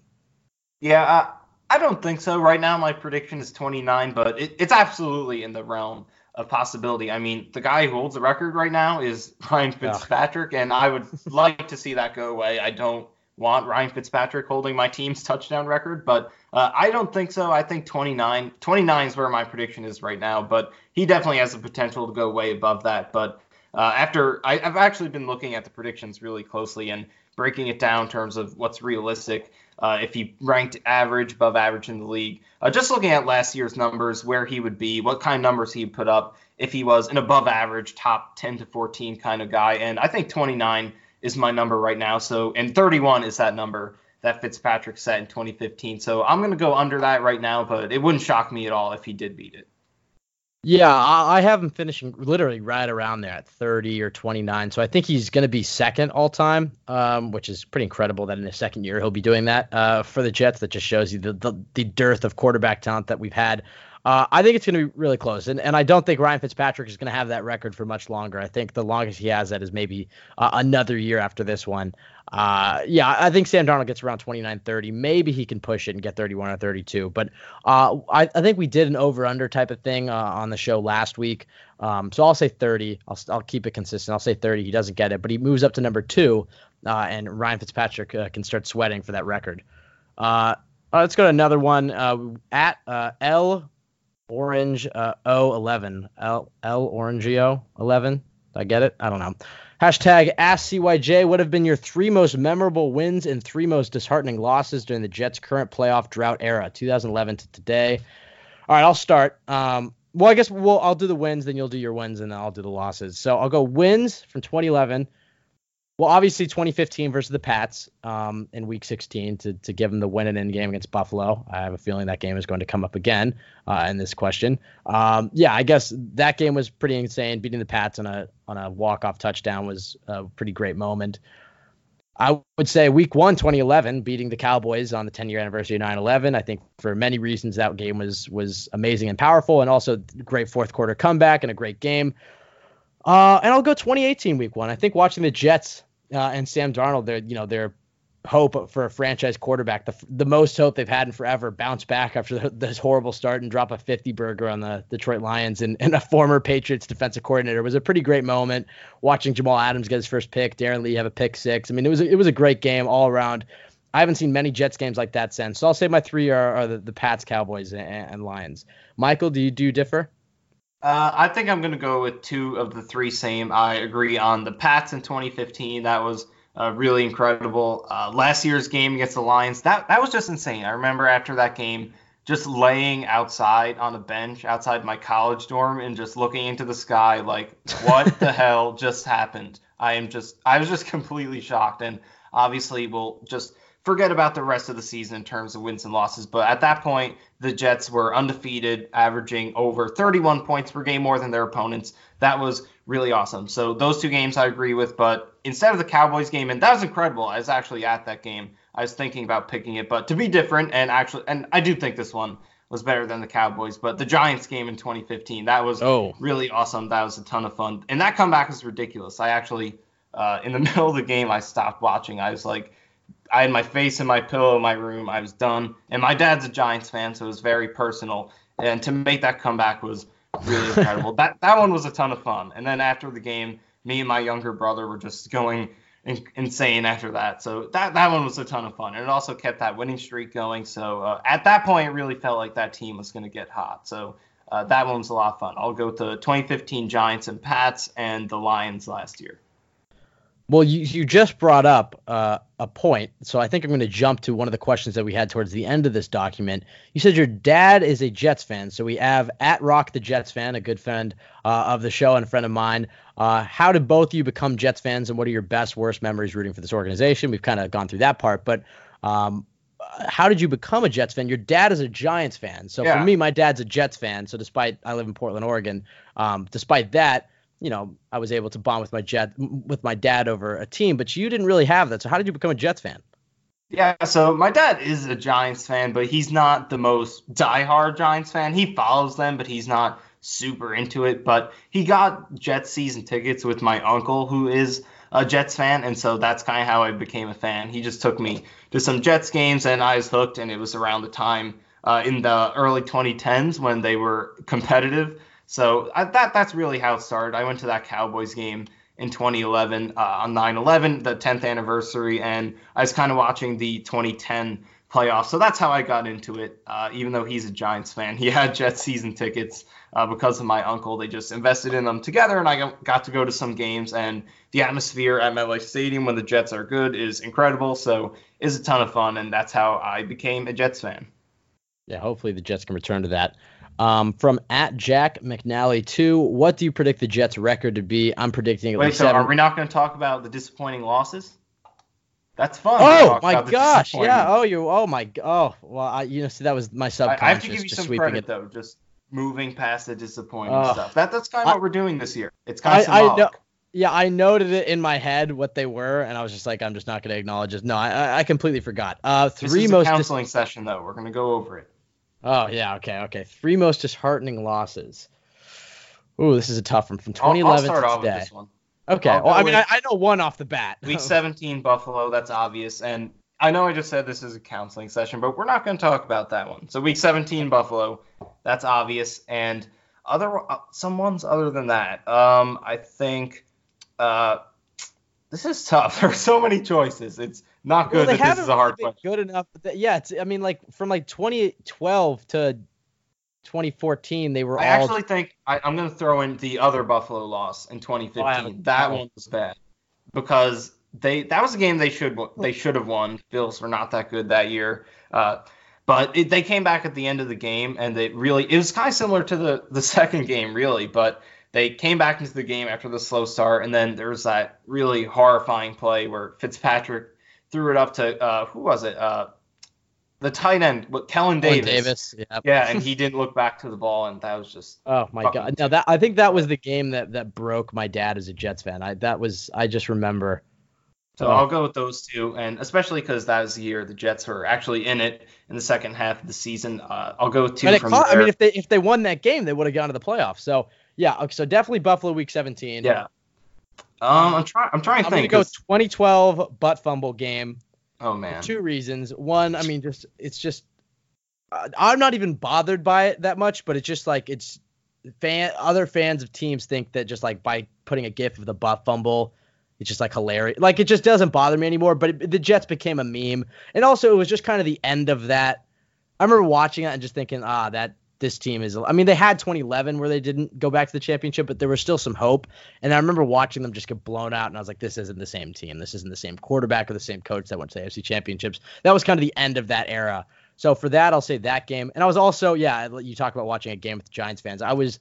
Yeah, uh, I don't think so. Right now, my prediction is 29, but it, it's absolutely in the realm of possibility. I mean, the guy who holds the record right now is Ryan Fitzpatrick, and I would like to see that go away. I don't want Ryan Fitzpatrick holding my team's touchdown record, but uh, I don't think so. I think 29, 29 is where my prediction is right now, but he definitely has the potential to go way above that. But uh, after I, have actually been looking at the predictions really closely and breaking it down in terms of what's realistic. Uh, if he ranked average, above average in the league, uh, just looking at last year's numbers, where he would be, what kind of numbers he'd put up if he was an above average top 10 to 14 kind of guy. And I think 29 is my number right now. So, and 31 is that number that Fitzpatrick set in 2015. So I'm going to go under that right now, but it wouldn't shock me at all if he did beat it. Yeah, I, have him finishing literally right around there at 30 or 29. So I think he's going to be second all time, um, which is pretty incredible that in his second year he'll be doing that uh, for the Jets. That just shows you the, the, the dearth of quarterback talent that we've had uh, I think it's going to be really close, and and I don't think Ryan Fitzpatrick is going to have that record for much longer. I think the longest he has that is maybe uh, another year after this one. Uh, yeah, I think Sam Darnold gets around 29, 30. Maybe he can push it and get 31 or 32. But uh, I, I think we did an over under type of thing uh, on the show last week. Um, so I'll say 30. I'll I'll keep it consistent. I'll say 30. He doesn't get it, but he moves up to number two, uh, and Ryan Fitzpatrick can start sweating for that record. let's go to another one at L Orange uh, O11. L, L Orangeo 11. I get it? I don't know. Hashtag Ask CYJ. What have been your three most memorable wins and three most disheartening losses during the Jets' current playoff drought era, 2011 to today? All right, I'll start. Um, well, I guess we'll, I'll do the wins, then you'll do your wins, and then I'll do the losses. So I'll go wins from 2011. Well, obviously 2015 versus the Pats um, in Week 16 to to give them the win and end game against Buffalo. I have a feeling that game is going to come up again uh, in this question. Um, yeah, I guess that game was pretty insane. Beating the Pats on a on a walk off touchdown was a pretty great moment. I would say Week One 2011, beating the Cowboys on the 10 year anniversary of 9/11. I think for many reasons that game was was amazing and powerful, and also great fourth quarter comeback and a great game. Uh, and I'll go 2018 week one. I think watching the Jets uh, and Sam Darnold, their you know their hope for a franchise quarterback, the the most hope they've had in forever, bounce back after this horrible start and drop a 50 burger on the Detroit Lions and, and a former Patriots defensive coordinator it was a pretty great moment. Watching Jamal Adams get his first pick, Darron Lee have a pick six. I mean, it was a, it was a great game all around. I haven't seen many Jets games like that since. So I'll say my three are, are the, the Pats, Cowboys, and, and Lions. Michael, do you do you differ? Uh, I think I'm going to go with two of the three same. I agree on the Pats in 2015. That was uh, really incredible. Uh, last year's game against the Lions, that that was just insane. I remember after that game, just laying outside on a bench outside my college dorm and just looking into the sky like, what the hell just happened? I am just, I was just completely shocked. And obviously, we'll just forget about the rest of the season in terms of wins and losses. But at that point, the Jets were undefeated, averaging over 31 points per game more than their opponents. That was really awesome. So those two games I agree with. But instead of the Cowboys game, and that was incredible. I was actually at that game. I was thinking about picking it, but to be different and actually, and I do think this one was better than the Cowboys. But the Giants game in 2015, that was oh. really awesome. That was a ton of fun, and that comeback was ridiculous. I actually, uh, in the middle of the game, I stopped watching. I was like I had my face in my pillow in my room. I was done. And my dad's a Giants fan, so it was very personal. And to make that comeback was really incredible. that that one was a ton of fun. And then after the game, me and my younger brother were just going in, insane after that. So that that one was a ton of fun. And it also kept that winning streak going. So uh, at that point, it really felt like that team was going to get hot. So uh, that one was a lot of fun. I'll go to 2015 Giants and Pats and the Lions last year. Well, you, you just brought up uh, a point, so I think I'm going to jump to one of the questions that we had towards the end of this document. You said your dad is a Jets fan, so we have at Rock the Jets fan, a good friend uh, of the show and a friend of mine. Uh, how did both of you become Jets fans, and what are your best, worst memories rooting for this organization? We've kind of gone through that part, but um, how did you become a Jets fan? Your dad is a Giants fan, so yeah. for me, my dad's a Jets fan. So despite I live in Portland, Oregon, um, despite that you know, I was able to bond with my jet with my dad over a team, but you didn't really have that. So how did you become a Jets fan? Yeah, so my dad is a Giants fan, but he's not the most diehard Giants fan. He follows them, but he's not super into it. But he got Jets season tickets with my uncle, who is a Jets fan, and so that's kind of how I became a fan. He just took me to some Jets games, and I was hooked. And it was around the time uh, in the early 2010s when they were competitive. So I, that that's really how it started. I went to that Cowboys game in 2011 uh, on 9/11, the 10th anniversary, and I was kind of watching the 2010 playoffs. So that's how I got into it. Uh, even though he's a Giants fan, he had Jets season tickets uh, because of my uncle. They just invested in them together, and I got to go to some games. And the atmosphere at MetLife Stadium when the Jets are good is incredible. So it's a ton of fun, and that's how I became a Jets fan. Yeah, hopefully the Jets can return to that. Um, from at Jack McNally two, what do you predict the Jets' record to be? I'm predicting Wait, so seven. are we not going to talk about the disappointing losses? That's fun. Oh my gosh! Yeah. Oh, you. Oh my. Oh well. I, you know, see, that was my I, subconscious I have to give you just some credit it. though, just moving past the disappointing Ugh. stuff. That that's kind of I- what we're doing this year. It's kind I, of I know. Yeah, I noted it in my head what they were, and I was just like, I'm just not going to acknowledge it. No, I, I- I completely forgot. Uh, This three is most. a dis- counseling session though. We're going to go over it. Oh yeah, okay, okay. Three most disheartening losses. Ooh, this is a tough one from I'll, I'll 2011 start to off today. with this one. Okay. I'll Well, I mean, I, I know one off the bat. Week 17 Buffalo, that's obvious. And I know I just said this is a counseling session, but we're not going to talk about that one. So week 17 Buffalo, that's obvious. And other uh, some ones other than that, um, I think uh, this is tough. There are so many choices. It's not Well, good they that this is a hard really question. good enough. That, yeah, it's. I mean, like from like 2012 to 2014, they were all I all. actually think I, I'm going to throw in the other Buffalo loss in 2015. Oh, that one was bad because they that was a game they should they should have won. Bills were not that good that year, uh, but it, they came back at the end of the game and they really it was kind of similar to the the second game really, but they came back into the game after the slow start and then there was that really horrifying play where Fitzpatrick threw it up to uh, who was it? Uh, the tight end, what Kellen Davis. Davis. Yeah. Yeah, and he didn't look back to the ball, and that was just Oh my god! Now that I think that was the game that that broke my dad as a Jets fan. I that was I just remember. So Oh. I'll go with those two, and especially because that was the year the Jets were actually in it in the second half of the season. Uh, I'll go with two from there. I mean, if they if they won that game, they would have gone to the playoffs. So yeah, so definitely Buffalo Week 17. yeah. Um, I'm trying. I'm trying to I'm to gonna think. go 'cause- 2012 butt fumble game. oh man. two reasons. One, I mean, just it's just uh, I'm not even bothered by it that much, but it's just like it's fan other fans of teams think that just like by putting a gif of the butt fumble, it's just like hilarious. Like it just doesn't bother me anymore. But it, the Jets became a meme, and also it was just kind of the end of that. I remember watching it and just thinking, ah, that this team is. I mean, they had 2011 where they didn't go back to the championship, but there was still some hope. And I remember watching them just get blown out, and I was like, this isn't the same team. This isn't the same quarterback or the same coach that went to the AFC championships. That was kind of the end of that era. So for that, I'll say that game. And I was also, yeah, you talk about watching a game with Giants fans. I was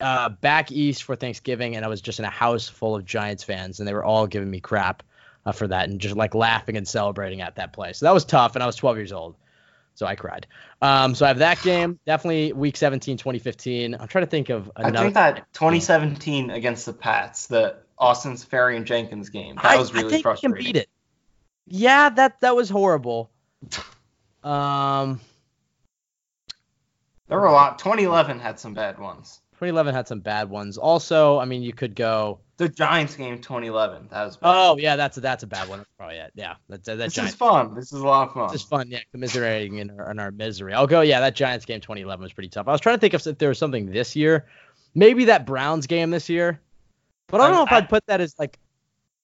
uh, back east for Thanksgiving, and I was just in a house full of Giants fans, and they were all giving me crap uh, for that, and just like laughing and celebrating at that play. So that was tough, and I was 12 years old. So I cried. Um, so I have that game. Definitely week 17, 2015. I'm trying to think of another. I think that 2017 against the Pats, the Austin Seferian-Jenkins game, that I, was really I think frustrating. can beat it. Yeah, that that was horrible. Um, There were a lot. 2011 had some bad ones. 2011 had some bad ones. Also, I mean, you could go. The Giants game 2011, that was bad. Oh yeah, that's a, that's a bad one. Probably yeah, yeah. That's that this Giants. is fun. This is a lot of fun. This is fun, yeah. Commiserating in our, in our misery. I'll go. Yeah, that Giants game 2011 was pretty tough. I was trying to think if, if there was something this year, maybe that Browns game this year, but I don't know if I- I'd put that as like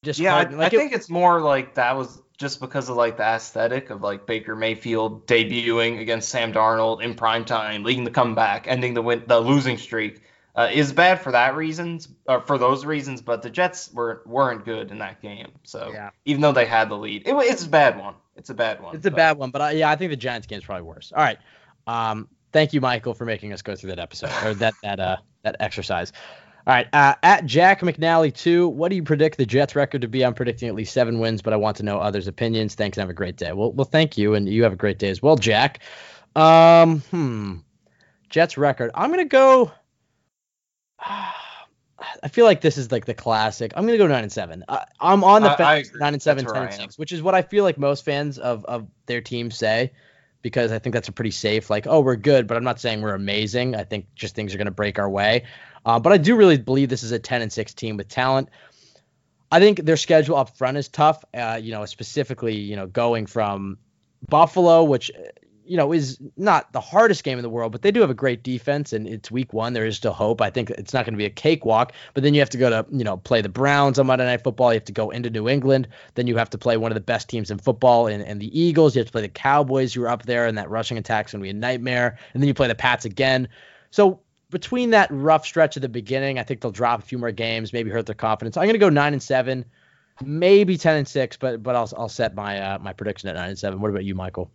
just Yeah, I, hard. I Like it- think it's more like that was just because of like the aesthetic of like Baker Mayfield debuting against Sam Darnold in prime time, leading the comeback, ending the win, the losing streak. Uh, is bad for that reasons, uh, for those reasons, but the Jets were weren't good in that game. So Yeah. even though they had the lead, it, it's a bad one. It's a bad one. It's a but- bad one, but I, yeah, I think the Giants game is probably worse. All right. Um, thank you, Michael, for making us go through that episode or that that uh that exercise. All right. Uh, at Jack McNally two, what do you predict the Jets record to be? I'm predicting at least seven wins, but I want to know others' opinions. Thanks and have a great day. Well, well, thank you, and you have a great day as well, Jack. Um, hmm. Jets record. I'm gonna go. I feel like this is like the classic. I'm gonna go nine and seven. I, I'm on the I- I fence agree. nine and seven, That's 10 where and I am. six, which is what I feel like most fans of of their team say, because I think that's a pretty safe. Like, oh, we're good, but I'm not saying we're amazing. I think just things are gonna break our way. Uh, but I do really believe this is a 10 and six team with talent. I think their schedule up front is tough. Uh, you know, specifically, you know, going from Buffalo, which you know, is not the hardest game in the world, but they do have a great defense, and it's week one. There is still hope. I think it's not going to be a cakewalk, but then you have to go to, you know, play the Browns on Monday Night Football. You have to go into New England. Then you have to play one of the best teams in football and, and the Eagles. You have to play the Cowboys, who are up there, and that rushing attack's going to be a nightmare. And then you play the Pats again. So between that rough stretch at the beginning, I think they'll drop a few more games, maybe hurt their confidence. I'm going to go nine and seven, maybe ten and six, but but I'll I'll set my uh, my prediction at nine and seven. What about you, Michael?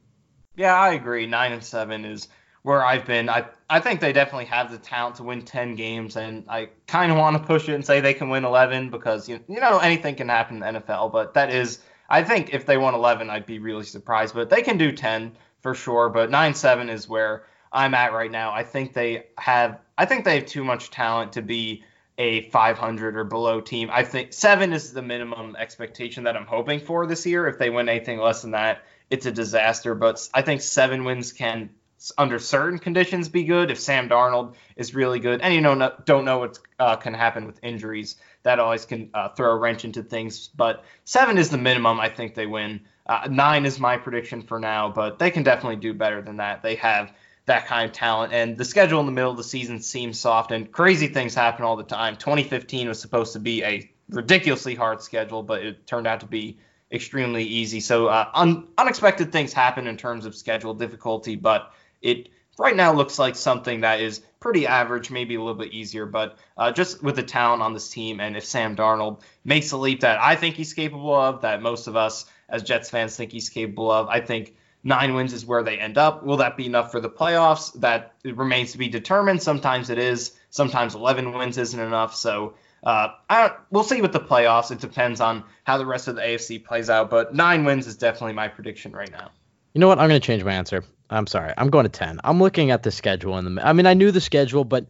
Yeah, I agree. Nine and seven is where I've been. I I think they definitely have the talent to win ten games, and I kind of want to push it and say they can win eleven because you you know anything can happen in the NFL. But that is, I think if they won eleven, I'd be really surprised. But they can do ten for sure. But nine seven is where I'm at right now. I think they have I think they have too much talent to be a 500 or below team. I think seven is the minimum expectation that I'm hoping for this year. If they win anything less than that, it's a disaster. But I think seven wins can, under certain conditions, be good. If Sam Darnold is really good, and you know no, don't know what uh, can happen with injuries, that always can uh, throw a wrench into things. But seven is the minimum. I think they win. Uh, nine is my prediction for now, but they can definitely do better than that. They have that kind of talent. And the schedule in the middle of the season seems soft, and crazy things happen all the time. 2015 was supposed to be a ridiculously hard schedule, but it turned out to be extremely easy. So uh, un- unexpected things happen in terms of schedule difficulty, but it right now looks like something that is pretty average, maybe a little bit easier. But uh, just with the talent on this team, and if Sam Darnold makes a leap that I think he's capable of, that most of us as Jets fans think he's capable of, I think nine wins is where they end up. Will that be enough for the playoffs? That remains to be determined. Sometimes it is. Sometimes 11 wins isn't enough. So uh, we'll see with the playoffs. It depends on how the rest of the AFC plays out, but nine wins is definitely my prediction right now. You know what? I'm going to change my answer. I'm sorry. I'm going to 10. I'm looking at the schedule in the. I mean, I knew the schedule, but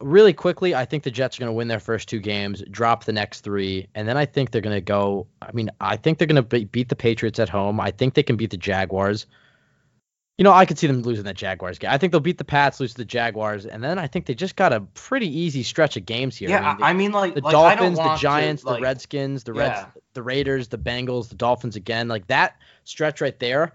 really quickly, I think the Jets are going to win their first two games, drop the next three, and then I think they're going to go. I mean, I think they're going to beat the Patriots at home. I think they can beat the Jaguars you know, I could see them losing that Jaguars game. I think they'll beat the Pats, lose to the Jaguars, and then I think they just got a pretty easy stretch of games here. Yeah, I mean, I mean like the like, Dolphins, the Giants, to, like, the Redskins, the yeah. The Raiders, the Bengals, the Dolphins again. Like that stretch right there.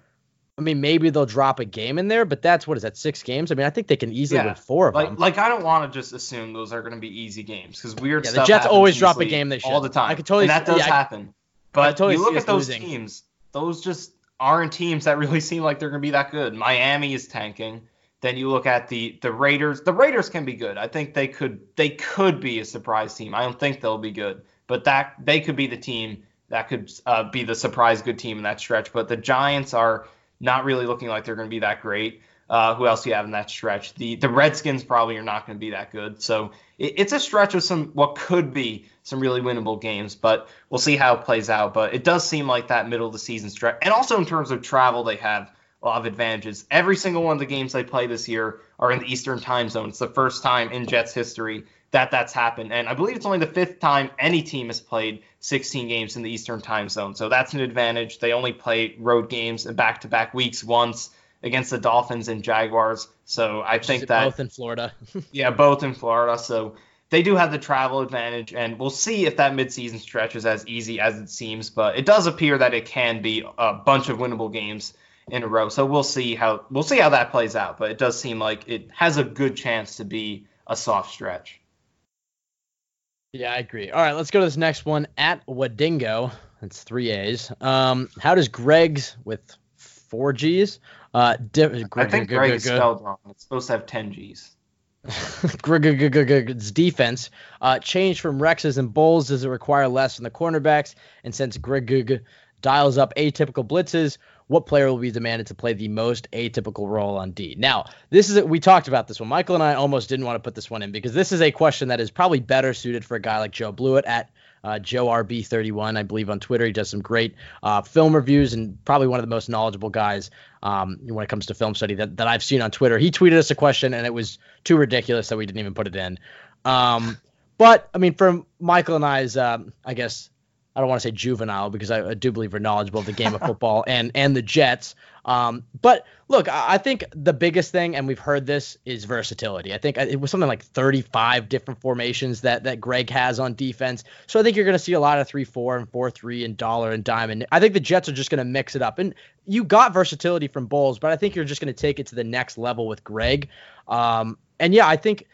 I mean, maybe they'll drop a game in there, but that's what is that six games? I mean, I think they can easily Yeah, win four of Like, them. like I don't want to just assume those are going to be easy games because weird Yeah, the. Jets always drop a game they all the time. I could totally and that does yeah, I- happen. But totally you look at those losing. teams; those just aren't teams that really seem like they're going to be that good. Miami is tanking. Then you look at the the Raiders. The Raiders can be good. I think they could they could be a surprise team. I don't think they'll be good, but that they could be the team that could uh, be the surprise good team in that stretch. But the Giants are not really looking like they're going to be that great. Uh, who else do you have in that stretch? The the Redskins probably are not going to be that good. So it, it's a stretch of some what could be some really winnable games, but we'll see how it plays out. But it does seem like that middle of the season stretch, and also in terms of travel, they have a lot of advantages. Every single one of the games they play this year are in the Eastern time zone. It's the first time in Jets history that that's happened. And I believe it's only the fifth time any team has played 16 games in the Eastern time zone. So that's an advantage. They only play road games in back to back weeks once against the Dolphins and Jaguars. So I think that both in Florida. yeah, both in Florida. So they do have the travel advantage, and we'll see if that midseason stretch is as easy as it seems. But it does appear that it can be a bunch of winnable games in a row. So we'll see how we'll see how that plays out. But it does seem like it has a good chance to be a soft stretch. Yeah, I agree. All right, let's go to this next one at Wadingo. That's three A's. Um, how does Greg's with four G's? Uh, di- I think Greg is spelled wrong. It's supposed to have 10 G's. Greg's defense uh, changed from Rex's and Bulls. Does it require less from the cornerbacks? And since Greg dials up atypical blitzes, what player will be demanded to play the most atypical role on D? Now, this is a, we talked about this one. Michael and I almost didn't want to put this one in because this is a question that is probably better suited for a guy like Joe Blewett at uh, Joe RB31, I believe on Twitter. He does some great uh, film reviews and probably one of the most knowledgeable guys um, when it comes to film study that, that I've seen on Twitter. He tweeted us a question and it was too ridiculous that we didn't even put it in. Um, but I mean, from Michael and I's, um, I guess, I don't want to say juvenile because I, I, do believe we're knowledgeable of the game of football and and the Jets. Um, but look, I, think the biggest thing, and we've heard this, is versatility. I think uh, it was something like 35 different formations that that Greg has on defense. So I think you're going to see a lot of three four and four three and dollar and diamond. I think the Jets are just going to mix it up. And you got versatility from Bowles, but I think you're just going to take it to the next level with Greg. Um, and yeah, I think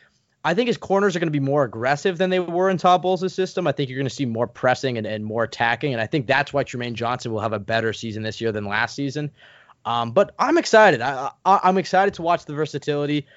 I think his corners are going to be more aggressive than they were in Todd Bowles' system. I think you're going to see more pressing and, and more attacking. And I think that's why Trumaine Johnson will have a better season this year than last season. Um, but I'm excited. I, I, am excited to watch the versatility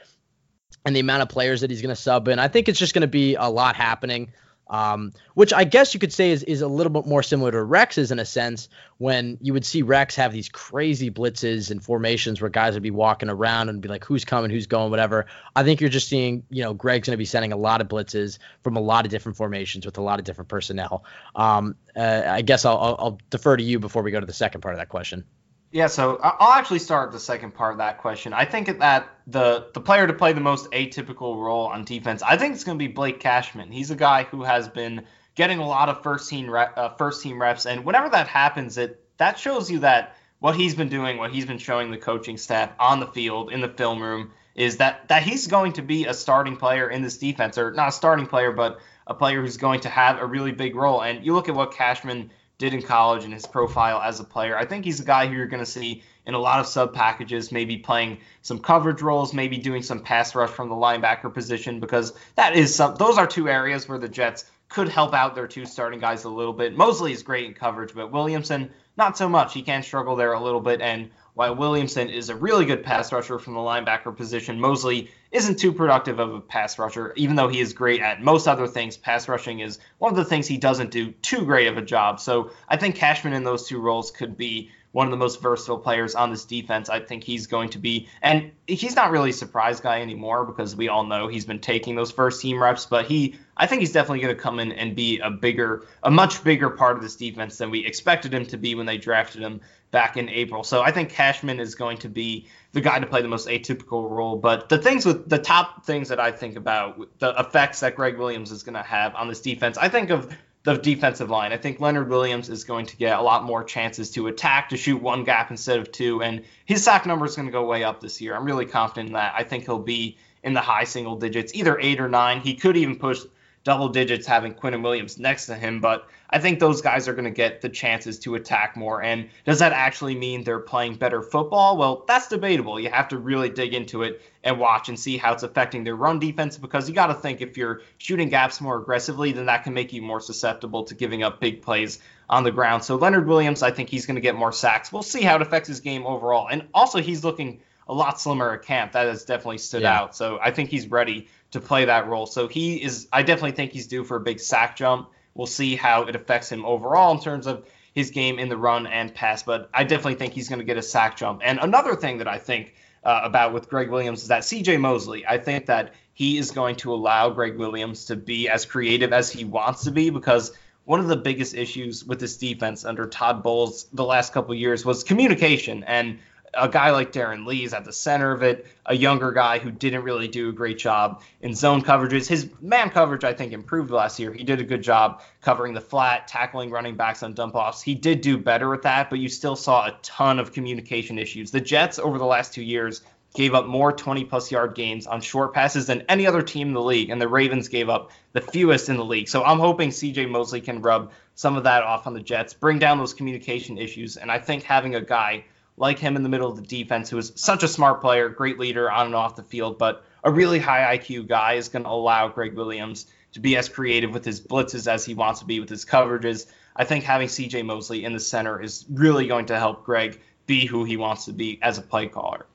and the amount of players that he's going to sub in. I think it's just going to be a lot happening um, which I guess you could say is, is a little bit more similar to Rex's in a sense when you would see Rex have these crazy blitzes and formations where guys would be walking around and be like, who's coming, who's going, whatever. I think you're just seeing, you know, Greg's going to be sending a lot of blitzes from a lot of different formations with a lot of different personnel. Um, uh, I guess I'll, I'll, I'll defer to you before we go to the second part of that question. Yeah, so I'll actually start the second part of that question. I think that the the player to play the most atypical role on defense, I think it's going to be Blake Cashman. He's a guy who has been getting a lot of first team rep, uh, first team reps, and whenever that happens, it that shows you that what he's been doing, what he's been showing the coaching staff on the field, in the film room, is that that he's going to be a starting player in this defense, or not a starting player, but a player who's going to have a really big role. And you look at what Cashman did in college and his profile as a player. I think he's a guy who you're going to see in a lot of sub packages, maybe playing some coverage roles, maybe doing some pass rush from the linebacker position, because that is some. Those are two areas where the Jets could help out their two starting guys a little bit. Mosley is great in coverage, but Williamson not so much. He can struggle there a little bit, and while Williamson is a really good pass rusher from the linebacker position, Mosley isn't too productive of a pass rusher, even though he is great at most other things. Pass rushing is one of the things he doesn't do too great of a job. So I think Cashman in those two roles could be one of the most versatile players on this defense. I think he's going to be, and he's not really a surprise guy anymore because we all know he's been taking those first team reps, but he, I think he's definitely going to come in and be a bigger, a much bigger part of this defense than we expected him to be when they drafted him back in April. So I think Cashman is going to be the guy to play the most atypical role. But the things with the top things that I think about, the effects that Gregg Williams is going to have on this defense, I think of the defensive line. I think Leonard Williams is going to get a lot more chances to attack, to shoot one gap instead of two, and his sack number is going to go way up this year. I'm really confident in that. I think he'll be in the high single digits, either eight or nine. He could even push double digits having Quinnen Williams next to him, but I think those guys are going to get the chances to attack more. And does that actually mean they're playing better football? Well, that's debatable. You have to really dig into it and watch and see how it's affecting their run defense because you got to think if you're shooting gaps more aggressively, then that can make you more susceptible to giving up big plays on the ground. So Leonard Williams, I think he's going to get more sacks. We'll see how it affects his game overall. And also, he's looking a lot slimmer at camp. That has definitely stood yeah. out. So I think he's ready to play that role. So he is. I definitely think he's due for a big sack jump. We'll see how it affects him overall in terms of his game in the run and pass. But I definitely think he's going to get a sack jump. And another thing that I think uh, about with Gregg Williams is that C.J. Mosley. I think that he is going to allow Gregg Williams to be as creative as he wants to be because one of the biggest issues with this defense under Todd Bowles the last couple years was communication and a guy like Darron Lee's at the center of it, a younger guy who didn't really do a great job in zone coverages. His man coverage, I think, improved last year. He did a good job covering the flat, tackling running backs on dump offs. He did do better with that, but you still saw a ton of communication issues. The Jets, over the last two years, gave up more 20 plus yard gains on short passes than any other team in the league, and the Ravens gave up the fewest in the league. So I'm hoping CJ Mosley can rub some of that off on the Jets, bring down those communication issues, and I think having a guy like him in the middle of the defense, who is such a smart player, great leader on and off the field, but a really high IQ guy is going to allow Gregg Williams to be as creative with his blitzes as he wants to be with his coverages. I think having CJ Mosley in the center is really going to help Greg be who he wants to be as a play caller.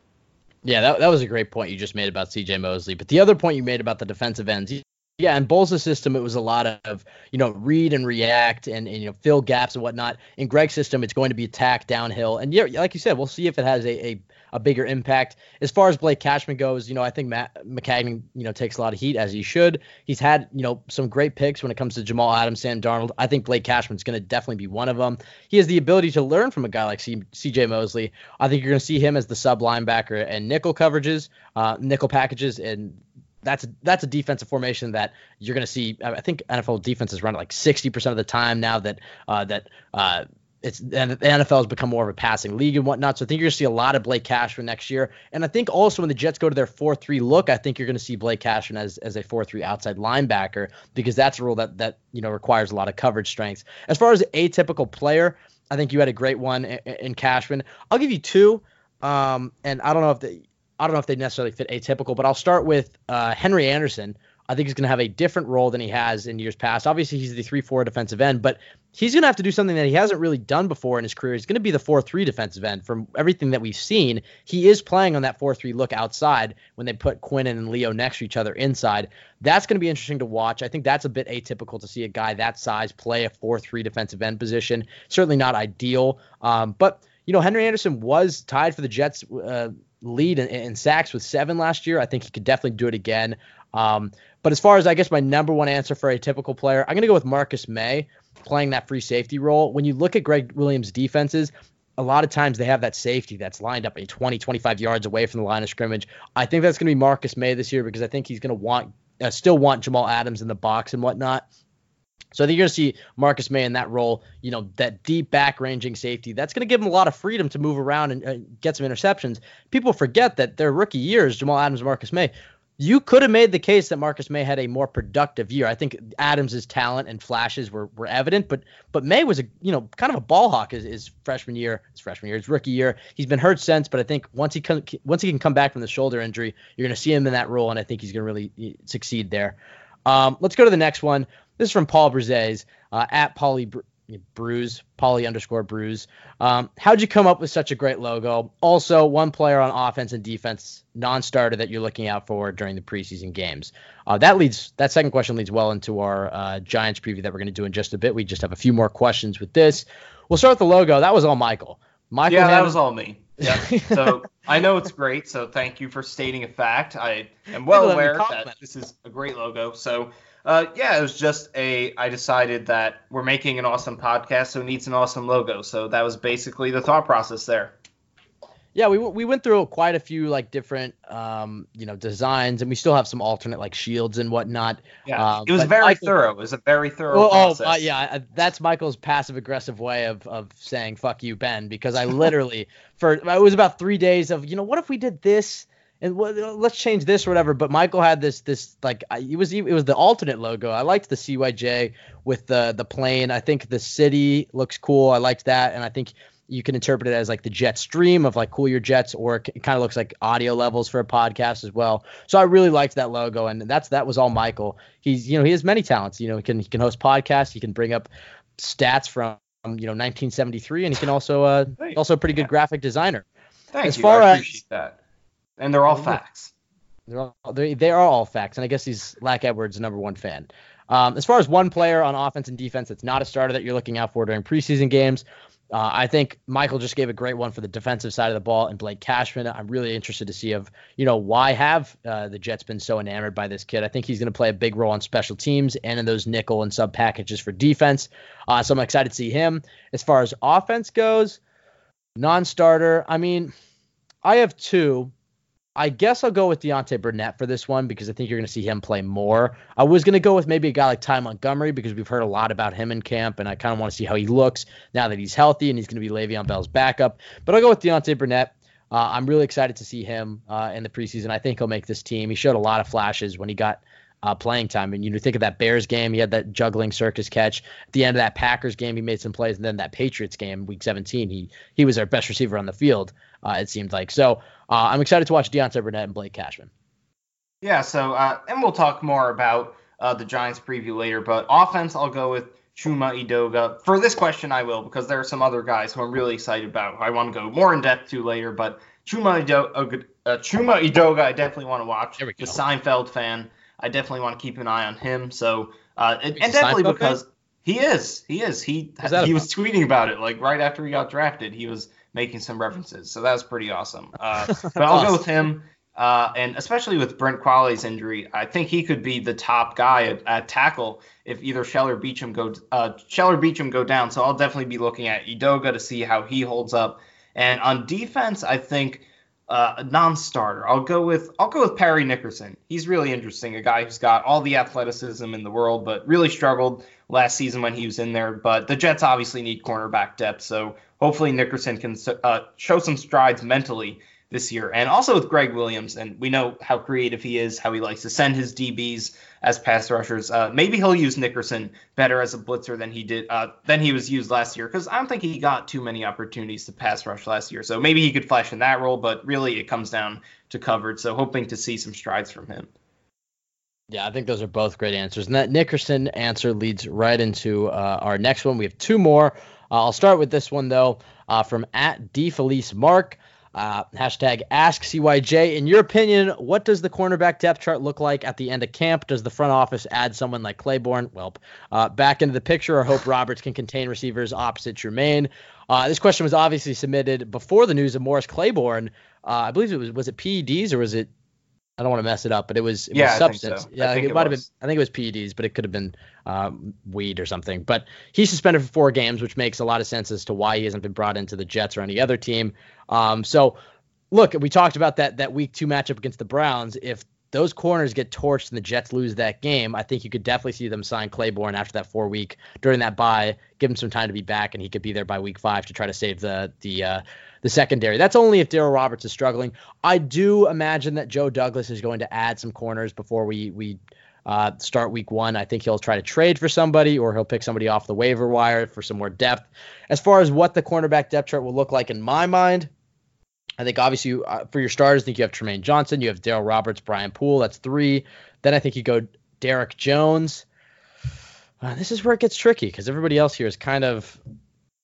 Yeah, that, that was a great point you just made about CJ Mosley. But the other point you made about the defensive ends, yeah, in Bowles' system, it was a lot of, you know, read and react and, and, you know, fill gaps and whatnot. In Greg's system, it's going to be attack downhill. And yeah, like you said, we'll see if it has a, a, a bigger impact. As far as Blake Cashman goes, you know, I think Matt you know, takes a lot of heat as he should. He's had, you know, some great picks when it comes to Jamal Adams, Sam Darnold. I think Blake Cashman's going to definitely be one of them. He has the ability to learn from a guy like CJ Mosley. I think you're going to see him as the sub linebacker and nickel coverages, uh, nickel packages, and that's that's a defensive formation that you're going to see. I think NFL defenses run like 60% of the time now that uh, that uh, it's and the NFL has become more of a passing league and whatnot. So I think you're going to see a lot of Blake Cashman next year. And I think also when the Jets go to their 4 3 look, I think you're going to see Blake Cashman as, as a 4 3 outside linebacker because that's a rule that, that you know requires a lot of coverage strengths. As far as atypical player, I think you had a great one in, in Cashman. I'll give you two. Um, and I don't know if they, I don't know if they necessarily fit atypical, but I'll start with uh, Henry Anderson. I think he's going to have a different role than he has in years past. Obviously, he's the 3 4 defensive end, but he's going to have to do something that he hasn't really done before in his career. He's going to be the 4 3 defensive end. From everything that we've seen, he is playing on that 4 3 look outside when they put Quinn and Leo next to each other inside. That's going to be interesting to watch. I think that's a bit atypical to see a guy that size play a 4 3 defensive end position. Certainly not ideal. Um, but, you know, Henry Anderson was tied for the Jets. Uh, lead in, in, sacks with seven last year. I think he could definitely do it again. Um, but as far as I guess my number one answer for a typical player, I'm going to go with Marcus Maye playing that free safety role. When you look at Gregg Williams' defenses, a lot of times they have that safety that's lined up a 20, 25 yards away from the line of scrimmage. I think that's going to be Marcus Maye this year because I think he's going to want, uh, still want Jamal Adams in the box and whatnot. So I think you're going to see Marcus Maye in that role, you know, that deep back ranging safety. That's going to give him a lot of freedom to move around and uh, get some interceptions. People forget that their rookie years, Jamal Adams and Marcus Maye, you could have made the case that Marcus Maye had a more productive year. I think Adams' talent and flashes were, were evident, but but Maye was a you know kind of a ball hawk his, his freshman year, his freshman year, his rookie year. He's been hurt since, but I think once he once he can come back from the shoulder injury, you're going to see him in that role, and I think he's going to really succeed there. Um, let's go to the next one. This is from Paul Brzez uh, at Pauly Bruise, Pauly underscore Bruise. Um, how'd you come up with such a great logo? Also, one player on offense and defense, non-starter that you're looking out for during the preseason games. Uh, that leads. That second question leads well into our uh, Giants preview that we're going to do in just a bit. We just have a few more questions with this. We'll start with the logo. That was all Michael. Michael. Yeah, that was all me. Yeah. so I know it's great. So thank you for stating a fact. I am well aware that this is a great logo. So uh, yeah, it was just a. I decided that we're making an awesome podcast, so it needs an awesome logo. So that was basically the thought process there. Yeah, we we went through quite a few like different um you know designs, and we still have some alternate like shields and whatnot. Yeah, um, it was very Michael, thorough. It was a very thorough. Well, oh, process. Oh uh, yeah, that's Michael's passive aggressive way of of saying "fuck you, Ben," because I literally for it was about three days of you know what if we did this and let's change this or whatever. But Michael had this this like it was it was the alternate logo. I liked the CYJ with the the plane. I think the city looks cool. I liked that, and I think you can interpret it as like the jet stream of like cool your jets, or it kind of looks like audio levels for a podcast as well. So I really liked that logo, and that's that was all Michael. He's you know he has many talents. You know he can he can host podcasts. He can bring up stats from you know 1973, and he can also uh also a pretty good graphic designer. Thank as you. Far I appreciate as, that and they're all facts. They're all, they they are all facts, and I guess he's Lac Edwards' number one fan. Um, as far as one player on offense and defense that's not a starter that you're looking out for during preseason games, uh, I think Michael just gave a great one for the defensive side of the ball, and Blake Cashman. I'm really interested to see of you know why have uh, the Jets been so enamored by this kid. I think he's going to play a big role on special teams and in those nickel and sub packages for defense. Uh, so I'm excited to see him. As far as offense goes, non-starter. I mean, I have two. I guess I'll go with Deontay Burnett for this one because I think you're going to see him play more. I was going to go with maybe a guy like Ty Montgomery because we've heard a lot about him in camp, and I kind of want to see how he looks now that he's healthy and he's going to be Le'Veon Bell's backup. But I'll go with Deontay Burnett. Uh, I'm really excited to see him uh, in the preseason. I think he'll make this team. He showed a lot of flashes when he got uh, playing time. And you know, think of that Bears game, he had that juggling circus catch. At the end of that Packers game, he made some plays, and then that Patriots game, Week 17, he he was our best receiver on the field. Uh, it seemed like so. Uh, I'm excited to watch Deontay Burnett and Blake Cashman. Yeah, so uh, and we'll talk more about uh, the Giants preview later, but offense, I'll go with Chuma Edoga. For this question, I will because there are some other guys who I'm really excited about. I want to go more in depth to later, but Chuma Edoga, uh, Chuma Edoga, I definitely want to watch. The Seinfeld fan, I definitely want to keep an eye on him. So, uh, and, and definitely because fan? he is, he is, he he was tweeting about it like right after he got drafted. He was making some references. So that was pretty awesome. Uh, but I'll awesome. go with him. Uh, and especially with Brent Qvale's injury, I think he could be the top guy at, at tackle if either Sheller Beachum go uh, Sheller Beachum go down. So I'll definitely be looking at Edoga to see how he holds up. And on defense, I think uh, a non-starter. I'll go with I'll go with Parry Nickerson. He's really interesting, a guy who's got all the athleticism in the world, but really struggled last season when he was in there. But the Jets obviously need cornerback depth, so hopefully Nickerson can uh, show some strides mentally this year. And also with Gregg Williams, and we know how creative he is, how he likes to send his DBs as pass rushers. Uh, maybe he'll use Nickerson better as a blitzer than he did uh, than he was used last year, because I don't think he got too many opportunities to pass rush last year. So maybe he could flash in that role, but really it comes down to coverage. So hoping to see some strides from him. Yeah, I think those are both great answers. And that Nickerson answer leads right into uh, our next one. We have two more. Uh, I'll start with this one though, uh, from at D Felice Mark. Uh, hashtag ask CYJ. In your opinion, what does the cornerback depth chart look like at the end of camp? Does the front office add someone like Claiborne, well, uh, back into the picture, or hope Roberts can contain receivers opposite Jermaine? Uh, this question was obviously submitted before the news of Morris Claiborne. Uh, I believe it was was it PEDs or was it I don't want to mess it up, but it was, it yeah, was substance. So. Yeah, it, it might have been. I think it was PEDs, but it could have been um, weed or something. But he's suspended for four games, which makes a lot of sense as to why he hasn't been brought into the Jets or any other team. Um, so, look, we talked about that that week two matchup against the Browns. If those corners get torched and the Jets lose that game, I think you could definitely see them sign Claiborne after that four week during that bye, give him some time to be back, and he could be there by week five to try to save the the uh, the secondary. That's only if Darryl Roberts is struggling. I do imagine that Joe Douglas is going to add some corners before we we uh, start week one. I think he'll try to trade for somebody or he'll pick somebody off the waiver wire for some more depth. As far as what the cornerback depth chart will look like in my mind, I think obviously uh, for your starters, I think you have Trumaine Johnson, you have Darryl Roberts, Brian Poole. That's three. Then I think you go Derrick Jones. Uh, this is where it gets tricky because everybody else here is kind of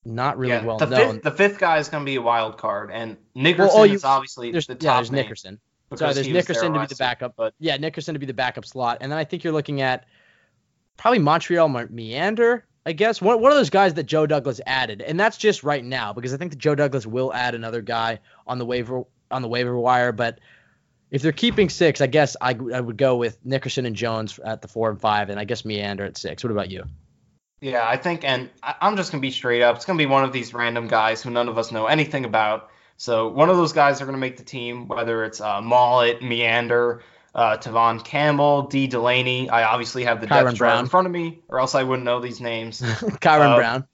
not really yeah, well the known. Fifth, the fifth guy is going to be a wild card, and Nickerson well, oh, you, is obviously there's, the top yeah, there's name Nickerson. Sorry, there's Nickerson to be the backup. But yeah, Nickerson to be the backup slot, and then I think you're looking at probably Montrel Meander. I guess one one of those guys that Joe Douglas added, and that's just right now because I think that Joe Douglas will add another guy on the waiver on the waiver wire. But if they're keeping six, I guess I, I would go with Nickerson and Jones at the four and five, and I guess Meander at six. What about you? Yeah, I think, and I'm just gonna be straight up. It's gonna be one of these random guys who none of us know anything about. So one of those guys are gonna make the team, whether it's uh, Maulet, Meander, uh, Tevaughn Campbell, D. Delaney. I obviously have the Kyron depth chart in front of me, or else I wouldn't know these names. Kyron uh, Brown.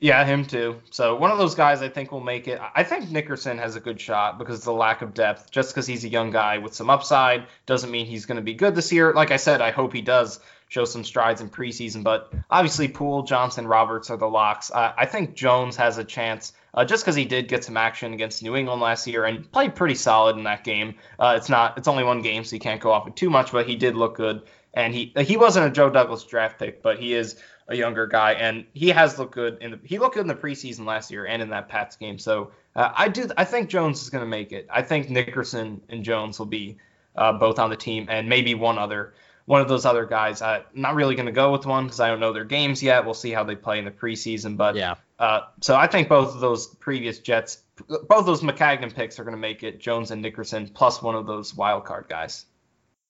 Yeah, him too. So one of those guys I think will make it. I think Nickerson has a good shot because of the lack of depth. Just because he's a young guy with some upside doesn't mean he's going to be good this year. Like I said, I hope he does show some strides in preseason. But obviously, Poole, Johnson, Roberts are the locks. Uh, I think Jones has a chance uh, just because he did get some action against New England last year and played pretty solid in that game. Uh, it's not. It's only one game, so you can't go off it too much. But he did look good, and he he wasn't a Joe Douglas draft pick, but he is a younger guy, and he has looked good in the he looked good in the preseason last year and in that Pats game. So uh, I do I think Jones is going to make it. I think Nickerson and Jones will be uh, both on the team, and maybe one other one of those other guys. I'm not really going to go with one because I don't know their games yet. We'll see how they play in the preseason, but yeah. Uh, so I think both of those previous Jets, both those Maccagnan picks are going to make it. Jones and Nickerson plus one of those wild card guys.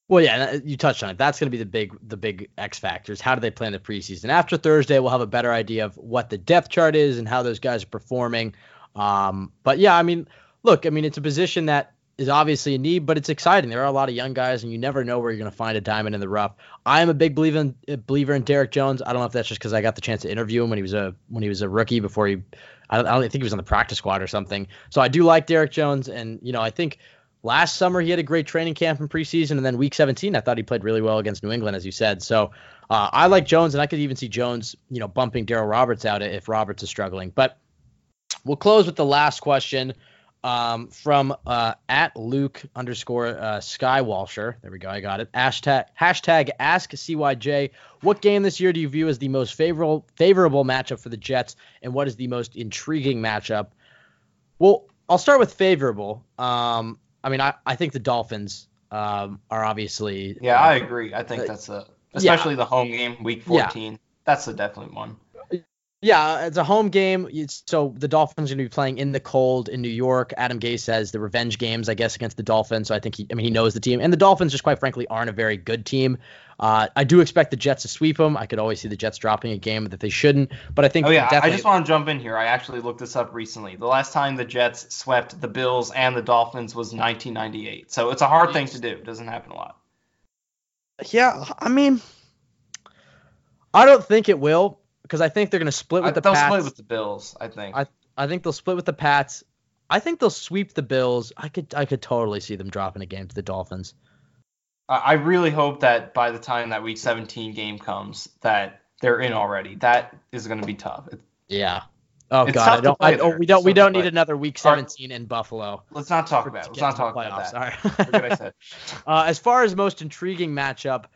Well, yeah, you touched on it. That's going to be the big, the big X factors. How do they play in the preseason? After Thursday, we'll have a better idea of what the depth chart is and how those guys are performing. Um, but yeah, I mean, look, I mean, it's a position that is obviously a need, but it's exciting. There are a lot of young guys, and you never know where you're going to find a diamond in the rough. I am a big believer in, a believer in Derrick Jones. I don't know if that's just because I got the chance to interview him when he was a when he was a rookie before he, I don't, I don't think he was on the practice squad or something. So I do like Derrick Jones, and you know I think Last summer, he had a great training camp in preseason, and then week 17, I thought he played really well against New England, as you said. So uh, I like Jones, and I could even see Jones, you know, bumping darryl Roberts out if Roberts is struggling. But we'll close with the last question um, from uh, at Luke underscore uh, Skywalsher. There we go, I got it. Hashtag hashtag Ask CYJ. What game this year do you view as the most favorable favorable matchup for the Jets, and what is the most intriguing matchup? Well, I'll start with favorable. Um, I mean, I, I think the Dolphins um, are obviously. Yeah, uh, I agree. I think uh, that's a especially yeah. the home game, week 14. Yeah. That's a definitely one. Yeah, it's a home game. So the Dolphins are going to be playing in the cold in New York. Adam Gase says the revenge games, I guess, against the Dolphins. So I think he, I mean, he knows the team, and the Dolphins just quite frankly aren't a very good team. Uh, I do expect the Jets to sweep them. I could always see the Jets dropping a game that they shouldn't, but I think. Oh yeah, I just want to jump in here. I actually looked this up recently. The last time the Jets swept the Bills and the Dolphins was 1998. So it's a hard thing to do. It doesn't happen a lot. Yeah, I mean, I don't think it will because I think they're going to split with I, the they'll Pats. split with the Bills. I think. I I think they'll split with the Pats. I think they'll sweep the Bills. I could I could totally see them dropping a game to the Dolphins. I really hope that by the time that Week 17 game comes, that they're in already. That is going to be tough. It, Yeah. Oh God, I don't. I, oh, we don't. It's We don't need another Week All right. 17 in Buffalo. let's not talk about it. Let's not talk about playoffs. that. All right. Forget I said. Uh, as far as most intriguing matchup,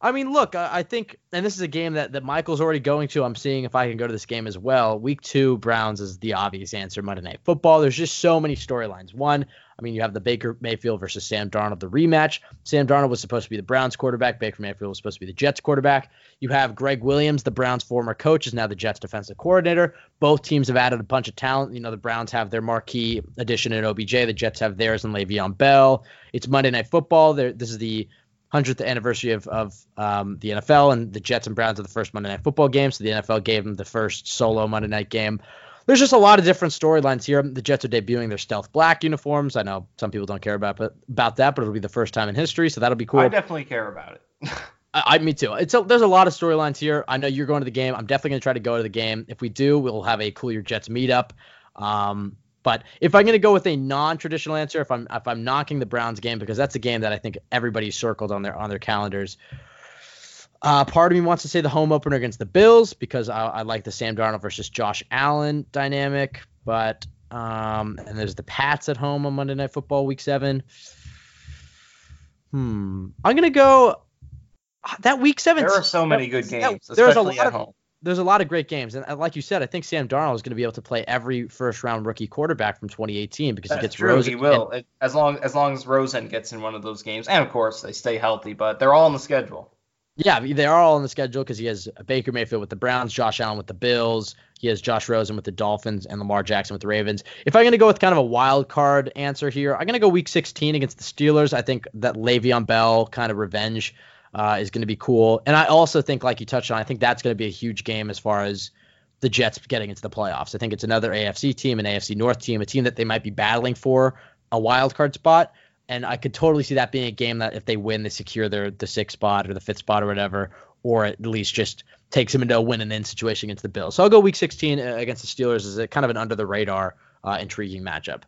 I mean, look, I, I think, and this is a game that, that Michael's already going to. I'm seeing if I can go to this game as well. Week two, Browns is the obvious answer. Monday Night Football. There's just so many storylines. One, I mean, you have the Baker Mayfield versus Sam Darnold, the rematch. Sam Darnold was supposed to be the Browns quarterback. Baker Mayfield was supposed to be the Jets quarterback. You have Gregg Williams, the Browns' former coach, is now the Jets defensive coordinator. Both teams have added a bunch of talent. You know, the Browns have their marquee addition in OBJ. The Jets have theirs in Le'Veon Bell. It's Monday Night Football. There, this is the hundredth anniversary of of um, the NFL, and the Jets and Browns are the first Monday Night Football game. So the NFL gave them the first solo Monday Night game. There's just a lot of different storylines here. The Jets are debuting their stealth black uniforms. I know some people don't care about but, about that, but it'll be the first time in history, so that'll be cool. I definitely care about it. I, I me too. It's a, there's a lot of storylines here. I know you're going to the game. I'm definitely going to try to go to the game. If we do, we'll have a Cool Your Jets meetup. Um, but if I'm going to go with a non-traditional answer, if I'm if I'm knocking the Browns game because that's a game that I think everybody's circled on their on their calendars. Uh, part of me wants to say the home opener against the Bills because I, I like the Sam Darnold versus Josh Allen dynamic, but um, and there's the Pats at home on Monday Night Football Week Seven. Hmm, I'm gonna go that Week Seven. There are so many good that- games, there's a lot of home. there's a lot of great games, and uh, like you said, I think Sam Darnold is going to be able to play every first round rookie quarterback from 2018 because he gets true. Rosen. He will, It- as long as long as Rosen gets in one of those games, and of course they stay healthy. But they're all on the schedule. Yeah, they are all on the schedule because he has Baker Mayfield with the Browns, Josh Allen with the Bills, he has Josh Rosen with the Dolphins, and Lamar Jackson with the Ravens. If I'm going to go with kind of a wild card answer here, I'm going to go Week 16 against the Steelers. I think that Le'Veon Bell kind of revenge uh, is going to be cool, and I also think, like you touched on, I think that's going to be a huge game as far as the Jets getting into the playoffs. I think it's another AFC team, an AFC North team, a team that they might be battling for a wild card spot. And I could totally see that being a game that if they win, they secure their the sixth spot or the fifth spot or whatever, or at least just takes them into a win and in situation against the Bills. So I'll go Week 16 against the Steelers as a kind of an under the radar, uh, intriguing matchup.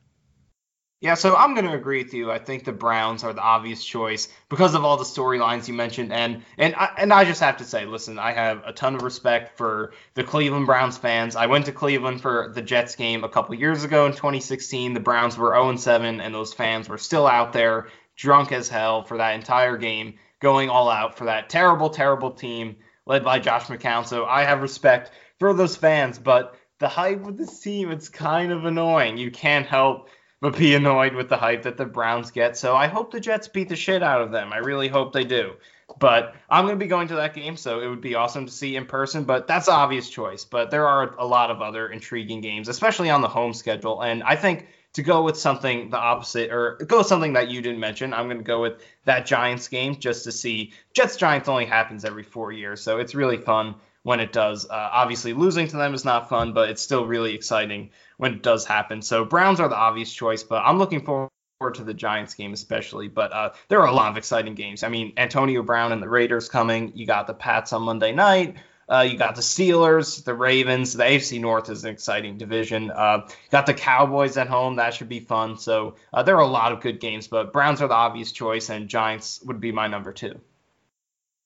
Yeah, so I'm going to agree with you. I think the Browns are the obvious choice because of all the storylines you mentioned, and and I, and I just have to say, listen, I have a ton of respect for the Cleveland Browns fans. I went to Cleveland for the Jets game a couple years ago in 2016. The Browns were 0-7, and those fans were still out there, drunk as hell for that entire game, going all out for that terrible, terrible team led by Josh McCown. So I have respect for those fans, but the hype with this team, it's kind of annoying. You can't help but be annoyed with the hype that the Browns get. So I hope the Jets beat the shit out of them. I really hope they do. But I'm going to be going to that game, so it would be awesome to see in person. But that's obvious choice. But there are a lot of other intriguing games, especially on the home schedule. And I think to go with something the opposite, or go with something that you didn't mention, I'm going to go with that Giants game just to see. Jets Giants only happens every four years, so it's really fun when it does. Uh, obviously, losing to them is not fun, but it's still really exciting when it does happen. So Browns are the obvious choice, but I'm looking forward to the Giants game especially. But uh, there are a lot of exciting games. I mean, Antonio Brown and the Raiders coming. You got the Pats on Monday night. Uh, you got the Steelers, the Ravens. The AFC North is an exciting division. Uh, got the Cowboys at home. That should be fun. So uh, there are a lot of good games, but Browns are the obvious choice, and Giants would be my number two.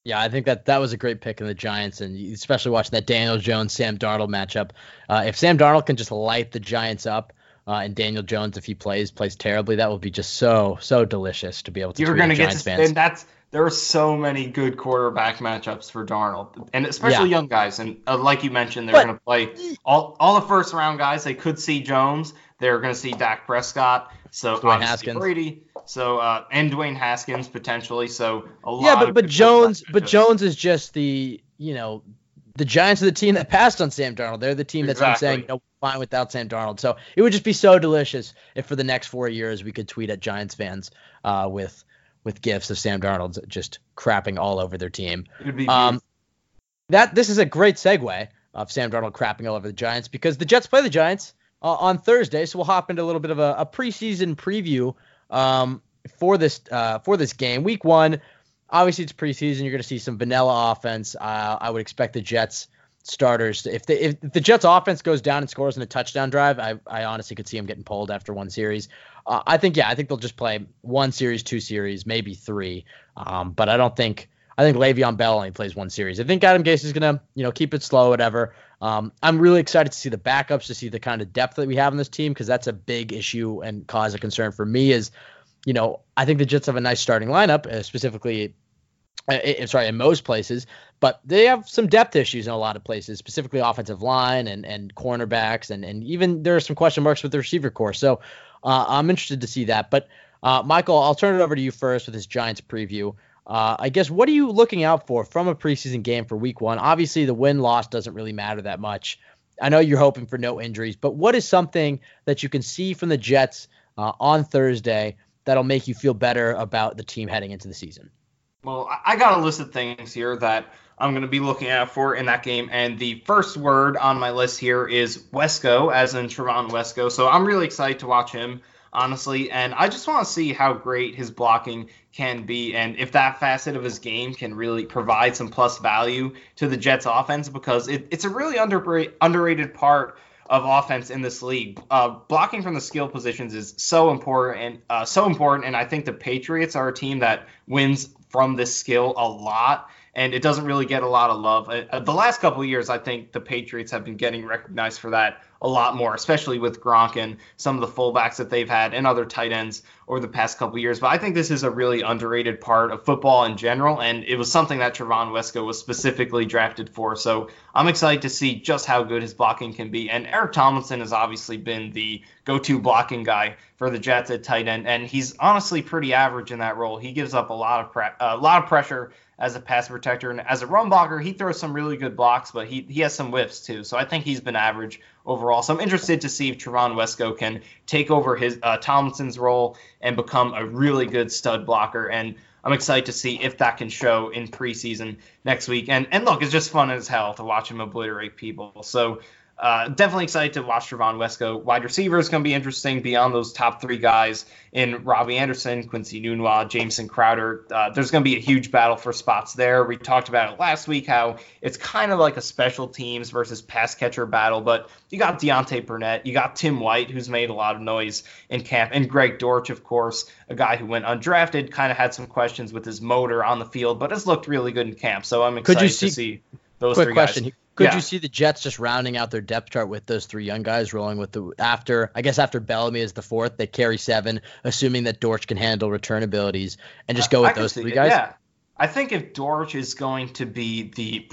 Yeah, I think that that was a great pick in the Giants, and especially watching that Daniel Jones Sam Darnold matchup. Uh, if Sam Darnold can just light the Giants up, uh, and Daniel Jones, if he plays plays terribly, that would be just so so delicious to be able to. You're going to get to, fans. and that's there are so many good quarterback matchups for Darnold, and especially Yeah. young guys. And uh, like you mentioned, they're going to play all all the first round guys. They could see Jones. They're going to see Dak Prescott. So Dwayne Haskins. Brady. So uh, and Dwayne Haskins potentially. So a lot. yeah, but of but Jones, but. Jones is just the you know the Giants are the team that passed on Sam Darnold. They're the team that's exactly. been saying, fine without Sam Darnold. So it would just be so delicious if for the next four years we could tweet at Giants fans uh, with with gifs of Sam Darnold just crapping all over their team. Um, that this is a great segue of Sam Darnold crapping all over the Giants because the Jets play the Giants uh, on Thursday. So we'll hop into a little bit of a, a preseason preview um, for this uh, for this game. Week one, obviously it's preseason. You're going to see some vanilla offense. Uh, I would expect the Jets starters if the if the Jets offense goes down and scores in a touchdown drive, I I honestly could see them getting pulled after one series. Uh, I think yeah, I think they'll just play one series, two series, maybe three. Um, but I don't think I think Le'Veon Bell only plays one series. I think Adam Gase is gonna you know keep it slow, whatever. Um, I'm really excited to see the backups, to see the kind of depth that we have in this team because that's a big issue and cause of concern for me. Is you know I think the Jets have a nice starting lineup, uh, specifically uh, sorry, in most places, but they have some depth issues in a lot of places, specifically offensive line and and cornerbacks, and and even there are some question marks with the receiver core. So uh, I'm interested to see that. But uh, Michael, I'll turn it over to you first with this Giants preview. Uh, I guess what are you looking out for from a preseason game for Week One? Obviously, the win loss doesn't really matter that much. I know you're hoping for no injuries, but what is something that you can see from the Jets uh, on Thursday that'll make you feel better about the team heading into the season? Well, I got a list of things here that I'm going to be looking out for in that game. And the first word on my list here is Wesco, as in Trevon Wesco. So I'm really excited to watch him, honestly. And I just want to see how great his blocking can be and if that facet of his game can really provide some plus value to the Jets offense because it, it's a really under, underrated part of offense in this league. Uh, blocking from the skill positions is so important and uh, so important. And I think the Patriots are a team that wins from this skill a lot and it doesn't really get a lot of love. Uh, the last couple of years, I think the Patriots have been getting recognized for that a lot more, especially with Gronk and some of the fullbacks that they've had and other tight ends over the past couple years. But I think this is a really underrated part of football in general, and it was something that Trevon Wesco was specifically drafted for. So I'm excited to see just how good his blocking can be. And Eric Tomlinson has obviously been the go-to blocking guy for the Jets at tight end, and he's honestly pretty average in that role. He gives up a lot of pre- a lot of pressure as a pass protector. And as a run blocker, he throws some really good blocks, but he, he has some whiffs too. So I think he's been average overall. So I'm interested to see if Trevon Wesco can take over his uh, Tomlinson's role and become a really good stud blocker. And I'm excited to see if that can show in preseason next week. And and look, it's just fun as hell to watch him obliterate people. So uh, definitely excited to watch Trevon Wesco. Wide receiver is going to be interesting beyond those top three guys in Robbie Anderson, Quincy Enunwa, Jamison Crowder. Uh, there's going to be a huge battle for spots there. We talked about it last week how it's kind of like a special teams versus pass catcher battle, but you got Deontay Burnett, you got Tim White, who's made a lot of noise in camp, and Greg Dortch, of course, a guy who went undrafted, kind of had some questions with his motor on the field, but has looked really good in camp. So I'm excited see, to see those quick three question. guys. Could yeah. you see the Jets just rounding out their depth chart with those three young guys, rolling with the after? I guess after Bellamy is the fourth, they carry seven, assuming that Dortch can handle return abilities, and just go with those three guys. Yeah, I think if Dortch is going to be the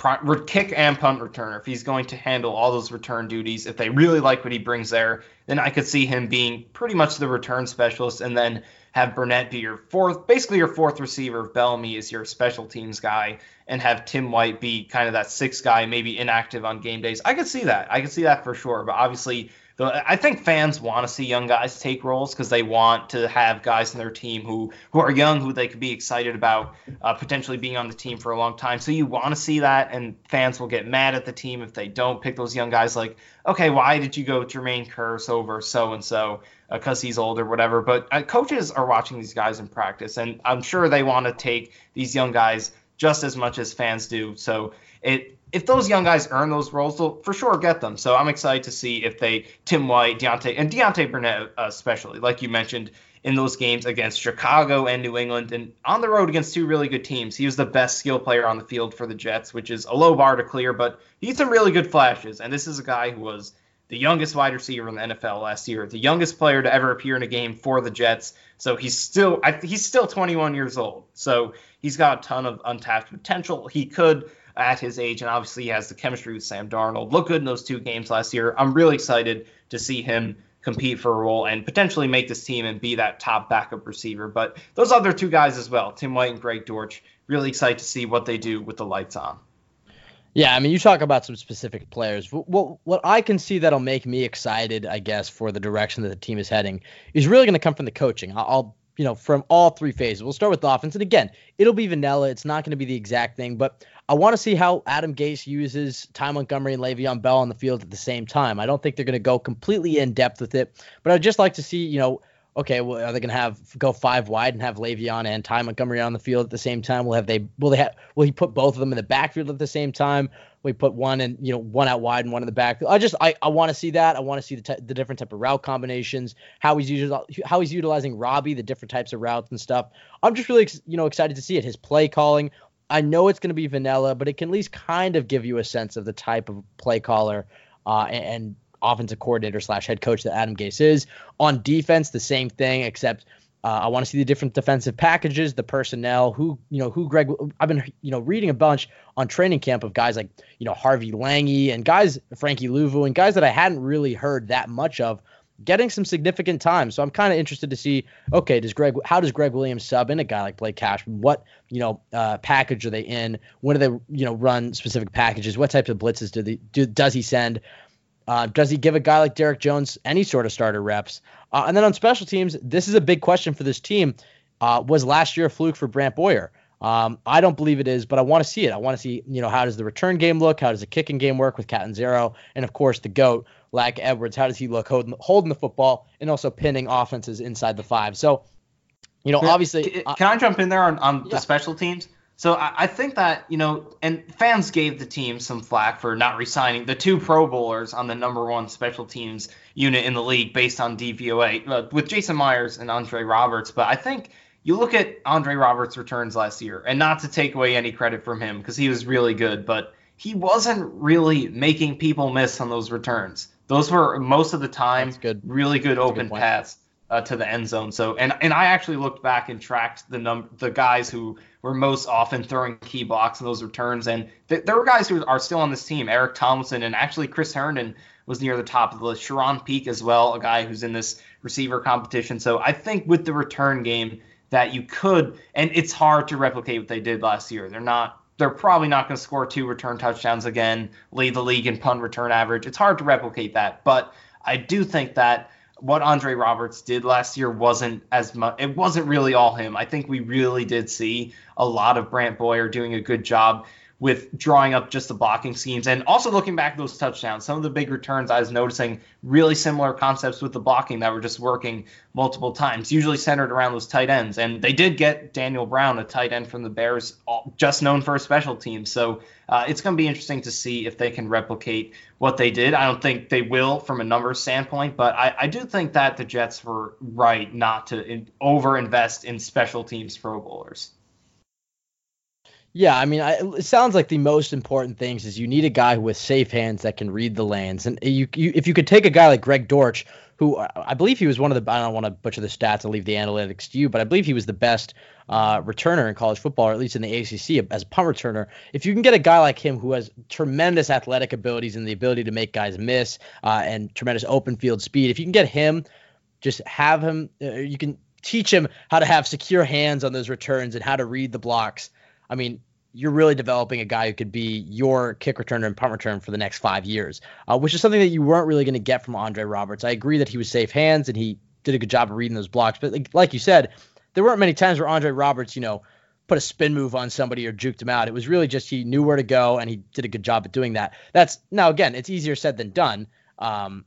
kick and punt returner, if he's going to handle all those return duties, if they really like what he brings there, then I could see him being pretty much the return specialist, and then have Burnett be your fourth, basically your fourth receiver. Bellamy is your special teams guy, and have Tim White be kind of that sixth guy, maybe inactive on game days. I could see that. I could see that for sure. But obviously, I think fans want to see young guys take roles because they want to have guys in their team who who are young, who they could be excited about uh, potentially being on the team for a long time. So you want to see that, and fans will get mad at the team if they don't pick those young guys. Like, okay, why did you go Jermaine Kearse over so and so? because uh, he's old or whatever. But uh, coaches are watching these guys in practice, and I'm sure they want to take these young guys just as much as fans do. So it if those young guys earn those roles, they'll for sure get them. So I'm excited to see if they Tim White, Deontay, and Deontay Burnett uh, especially, like you mentioned in those games against Chicago and New England, and on the road against two really good teams. He was the best skill player on the field for the Jets, which is a low bar to clear, but he had some really good flashes. And this is a guy who was the youngest wide receiver in the NFL last year, the youngest player to ever appear in a game for the Jets. So he's still I, he's still 21 years old. So he's got a ton of untapped potential. He could at his age, and obviously he has the chemistry with Sam Darnold. Look good in those two games last year. I'm really excited to see him compete for a role and potentially make this team and be that top backup receiver. But those other two guys as well, Tim White and Greg Dortch, really excited to see what they do with the lights on. Yeah, I mean, you talk about some specific players. What what I can see that'll make me excited, I guess, for the direction that the team is heading is really going to come from the coaching. I'll, you know, from all three phases. We'll start with the offense, and again, it'll be vanilla. It's not going to be the exact thing, but I want to see how Adam Gase uses Ty Montgomery and Le'Veon Bell on the field at the same time. I don't think they're going to go completely in depth with it, but I'd just like to see, you know okay, well, are they going to have go five wide and have Le'Veon and Ty Montgomery on the field at the same time? Will have they will they have will he put both of them in the backfield at the same time? He put one and you know one out wide and one in the backfield? I just I, I want to see that. I want to see the t- the different type of route combinations, how he's using how he's utilizing Robbie, the different types of routes and stuff. I'm just really you know excited to see it. His play calling. I know it's going to be vanilla, but it can at least kind of give you a sense of the type of play caller uh, and, and offensive coordinator slash head coach that Adam Gase is. On defense, the same thing, except uh, I want to see the different defensive packages, the personnel, who you know who Gregg. I've been you know reading a bunch on training camp of guys like you know Harvey Langi and guys Frankie Luvu and guys that I hadn't really heard that much of getting some significant time. So I'm kind of interested to see, okay, does Gregg, how does Gregg Williams sub in a guy like Blake Cash? What, you know, uh, package are they in? When do they, you know, run specific packages? What types of blitzes do they, do, does he send? Uh, does he give a guy like Derrick Jones any sort of starter reps? Uh, and then on special teams, this is a big question for this team. Uh, was last year a fluke for Brant Boyer? Um, I don't believe it is, but I want to see it. I want to see, you know, how does the return game look? How does the kicking game work with Catanzaro? And of course, the GOAT, Lac Edwards. How does he look holding, holding the football and also pinning offenses inside the five? So, you know, obviously. Can, can I jump in there on, on yeah. the special teams? So I, I, think that you know, and fans gave the team some flack for not resigning the two Pro Bowlers on the number one special teams unit in the league based on DVOA uh, with Jason Myers and Andre Roberts. But I think you look at Andre Roberts' returns last year, and not to take away any credit from him because he was really good, but he wasn't really making people miss on those returns. Those were most of the time good. really good That's open good paths uh, to the end zone. So and and I actually looked back and tracked the number the guys who were most often throwing key blocks in those returns, and th- there were guys who are still on this team. Eric Tomlinson and actually Chris Herndon was near the top of the list. Charone Peake as well, a guy who's in this receiver competition. So I think with the return game that you could, and it's hard to replicate what they did last year. They're not. They're probably not going to score two return touchdowns again, lead the league in punt return average. It's hard to replicate that, but I do think that what Andre Roberts did last year wasn't as much. It wasn't really all him. I think we really did see a lot of Brant Boyer doing a good job with drawing up just the blocking schemes and also looking back at those touchdowns. Some of the big returns I was noticing really similar concepts with the blocking that were just working multiple times, usually centered around those tight ends. And they did get Daniel Brown, a tight end from the Bears, just known for a special team. So uh, it's going to be interesting to see if they can replicate what they did. I don't think they will from a numbers standpoint, but I, I do think that the Jets were right not to in, over invest in special teams Pro Bowlers. Yeah, I mean, I, it sounds like the most important things is you need a guy with safe hands that can read the lanes, and you, you if you could take a guy like Greg Dortch, who I believe he was one of the I don't want to butcher the stats and leave the analytics to you, but I believe he was the best uh, returner in college football, or at least in the ACC as a punt returner. If you can get a guy like him who has tremendous athletic abilities and the ability to make guys miss uh, and tremendous open field speed, if you can get him, just have him, uh, you can teach him how to have secure hands on those returns and how to read the blocks I mean, you're really developing a guy who could be your kick returner and punt return for the next five years, uh, which is something that you weren't really going to get from Andre Roberts. I agree that he was safe hands and he did a good job of reading those blocks, but like, like you said, there weren't many times where Andre Roberts, you know, put a spin move on somebody or juked him out. It was really just he knew where to go and he did a good job at doing that. That's now again, it's easier said than done. Um,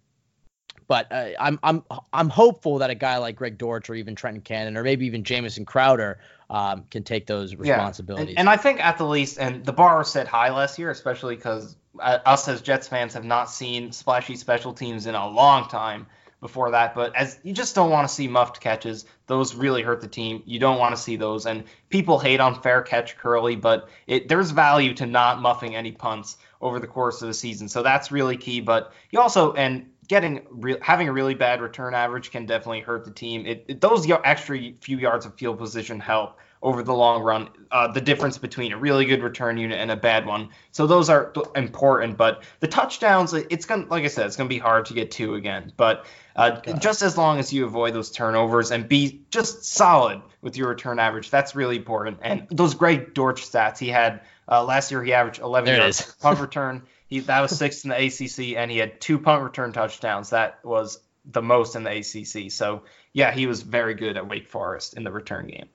but uh, I'm I'm I'm hopeful that a guy like Greg Dortch or even Trenton Cannon or maybe even Jamison Crowder um, can take those responsibilities. Yeah. And, and, I think at the least, and the bar was set high last year, especially because uh, us as Jets fans have not seen splashy special teams in a long time before that. But as you just don't want to see muffed catches, those really hurt the team. You don't want to see those, and people hate on fair catch curly, but it, there's value to not muffing any punts over the course of the season. So that's really key. But you also and getting re- having a really bad return average can definitely hurt the team. It, it those extra few yards of field position help over the long run, uh, the difference between a really good return unit and a bad one. So those are important. But the touchdowns, it's gonna, like I said, it's gonna be hard to get two again. But uh, just as long as you avoid those turnovers and be just solid with your return average, that's really important. And those Greg Dortch stats he had uh, last year, he averaged 11 There yards punt return. He that was sixth in the ACC, and he had two punt return touchdowns. That was the most in the ACC. So yeah, he was very good at Wake Forest in the return game.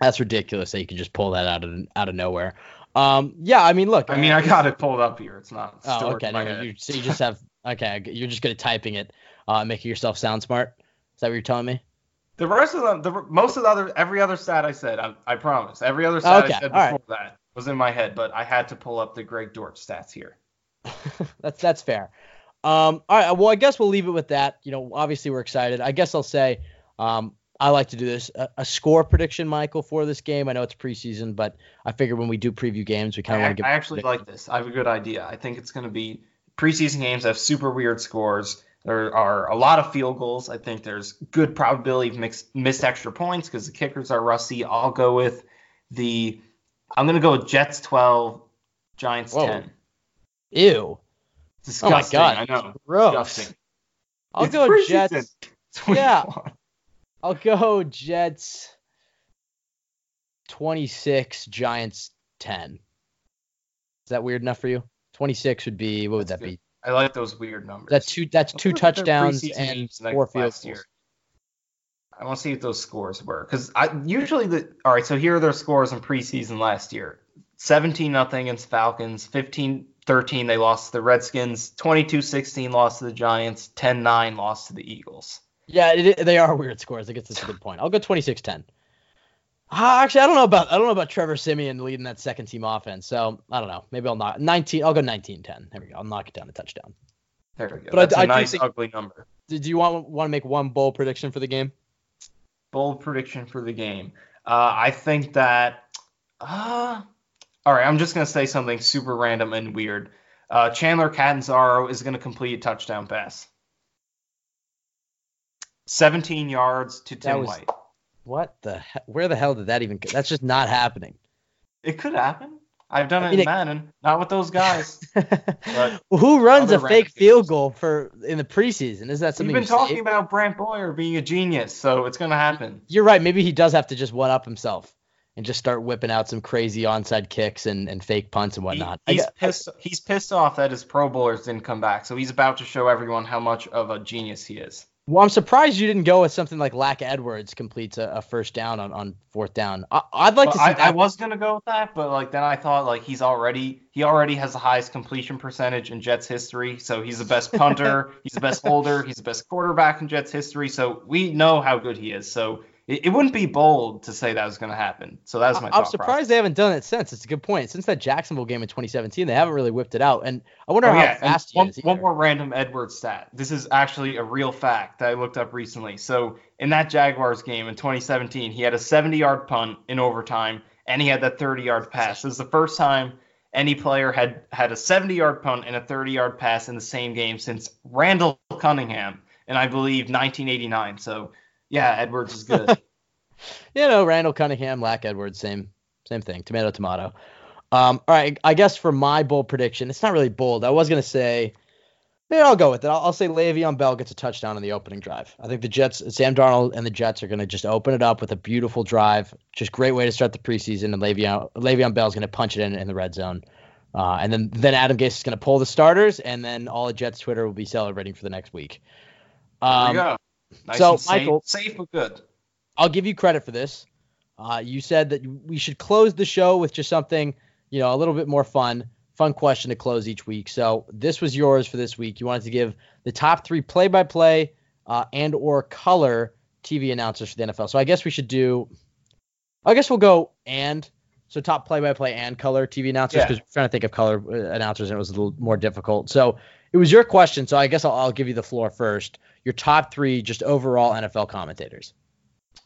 That's ridiculous that you can just pull that out of out of nowhere. Um, yeah, I mean, look. I mean, I got it pulled up here. It's not. Oh, okay. no, you, so you just have okay. You're just good at typing it, uh, making yourself sound smart. Is that what you're telling me? The rest of them, the most of the other, every other stat I said, I, I promise, every other stat Okay, I said all right. before that was in my head, but I had to pull up the Greg Dortch stats here. that's that's fair. Um, all right. Well, I guess we'll leave it with that. You know, obviously we're excited. I guess I'll say, um, I like to do this a, a score prediction, Michael, for this game. I know it's preseason, but I figure when we do preview games, we kind of want to get. I actually like this. I have a good idea. I think it's going to be preseason games have super weird scores. There are a lot of field goals. I think there's good probability of mixed, missed extra points because the kickers are rusty. I'll go with the. I'm going to go with Jets 12, Giants Whoa. 10. Ew. Disgusting. Oh my God. I know. Gross. Disgusting. I'll It's go. Jets. Yeah. I'll go Jets 26, Giants 10. Is that weird enough for you? 26 would be what would That's that good. be? I like those weird numbers. That's two that's two Let's look at their touchdowns and four field goals. I want to see what those scores were because I usually the all right. So here are their scores in preseason last year: 17 nothing against Falcons, 15 13 they lost to the Redskins, 22 16 lost to the Giants, 10 9 lost to the Eagles. Yeah, it, they are weird scores. I guess that's a good point. I'll go 26-10. Uh, actually, I don't know about I don't know about Trevor Siemian leading that second team offense. So I don't know. Maybe I'll knock 19. I'll go 19-10. There we go. I'll knock it down to touchdown. There we go. But I- That's a I nice think- ugly number. Did you want want to make one bold prediction for the game? Bold prediction for the game. Uh, I think that. Uh, all right, I'm just gonna say something super random and weird. Uh, Chandler Catanzaro is gonna complete a touchdown pass. 17 yards to Tim was- White. What the he- where the hell did that even that's just not happening. It could happen. I've done I it mean, in it- Madden, not with those guys. Who runs a fake field goal for in the preseason? Is that something? We've been talking about Brant Boyer being a genius, so it's gonna happen. You're right. Maybe he does have to just one up himself and just start whipping out some crazy onside kicks and, and fake punts and whatnot. I he's pissed. He's pissed off that his Pro Bowlers didn't come back, so he's about to show everyone how much of a genius he is. Well, I'm surprised you didn't go with something like Lac Edwards completes a, a first down on, on fourth down. I, I'd like to see I, that. I was gonna go with that, but like then I thought like he's already he already has the highest completion percentage in Jets history, so he's the best punter, he's the best holder, he's the best quarterback in Jets history, so we know how good he is. So it, it wouldn't be bold to say that was gonna happen. So that was my. I'm surprised process. they haven't done it since. It's a good point. Since that Jacksonville game in 2017, they haven't really whipped it out. And I wonder Oh, how yeah, and fast he one, is. one more random Edwards stat. This is actually a real fact that I looked up recently. So in that Jaguars game in 2017, he had a 70-yard punt in overtime, and he had that 30-yard pass. This is the first time any player had had a 70-yard punt and a 30-yard pass in the same game since Randall Cunningham, and I believe 1989. So yeah, Edwards is good. You know, Randall Cunningham, Lac Edwards, same same thing. Tomato, tomato. Um, all right, I guess for my bold prediction, it's not really bold. I was gonna say, maybe I'll go with it. I'll, I'll say Le'Veon Bell gets a touchdown on the opening drive. I think the Jets, Sam Darnold and the Jets are gonna just open it up with a beautiful drive. Just great way to start the preseason. And Le'Veon Le'Veon Bell's gonna punch it in in the red zone. Uh, and then then Adam Gase is gonna pull the starters, and then all of Jets Twitter will be celebrating for the next week. there we Um, go. Nice so, and safe, Michael- safe but good. I'll give you credit for this. Uh, you said that we should close the show with just something, you know, a little bit more fun, fun question to close each week. So this was yours for this week. You wanted to give the top three play-by-play uh, and or color TV announcers for the NFL. So I guess we should do. I guess we'll go and so top play-by-play and color TV announcers Yeah. because we're trying to think of color uh, announcers and it was a little more difficult. So it was your question. So I guess I'll, I'll give you the floor first. Your top three just overall NFL commentators.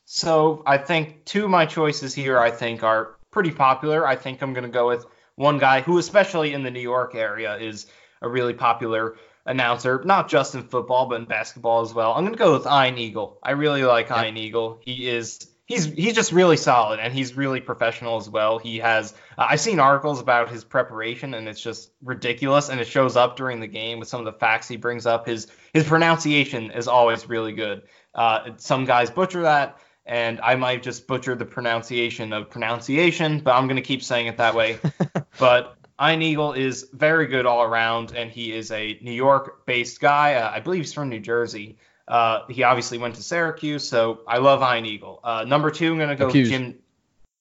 So I think two of my choices here I think are pretty popular. I think I'm going to go with one guy who, especially in the New York area, is a really popular announcer, not just in football but in basketball as well. I'm going to go with Ian Eagle. I really like Ian Eagle. He is he's he's just really solid and he's really professional as well. He has uh, I've seen articles about his preparation and it's just ridiculous and it shows up during the game with some of the facts he brings up. His his pronunciation is always really good. Uh, some guys butcher that and I might just butcher the pronunciation of pronunciation, but I'm going to keep saying it that way. but Ian Eagle is very good all around, and he is a New York-based guy. Uh, I believe he's from New Jersey. Uh, he obviously went to Syracuse, so I love Ian Eagle. Uh, number two, I'm gonna go Jim.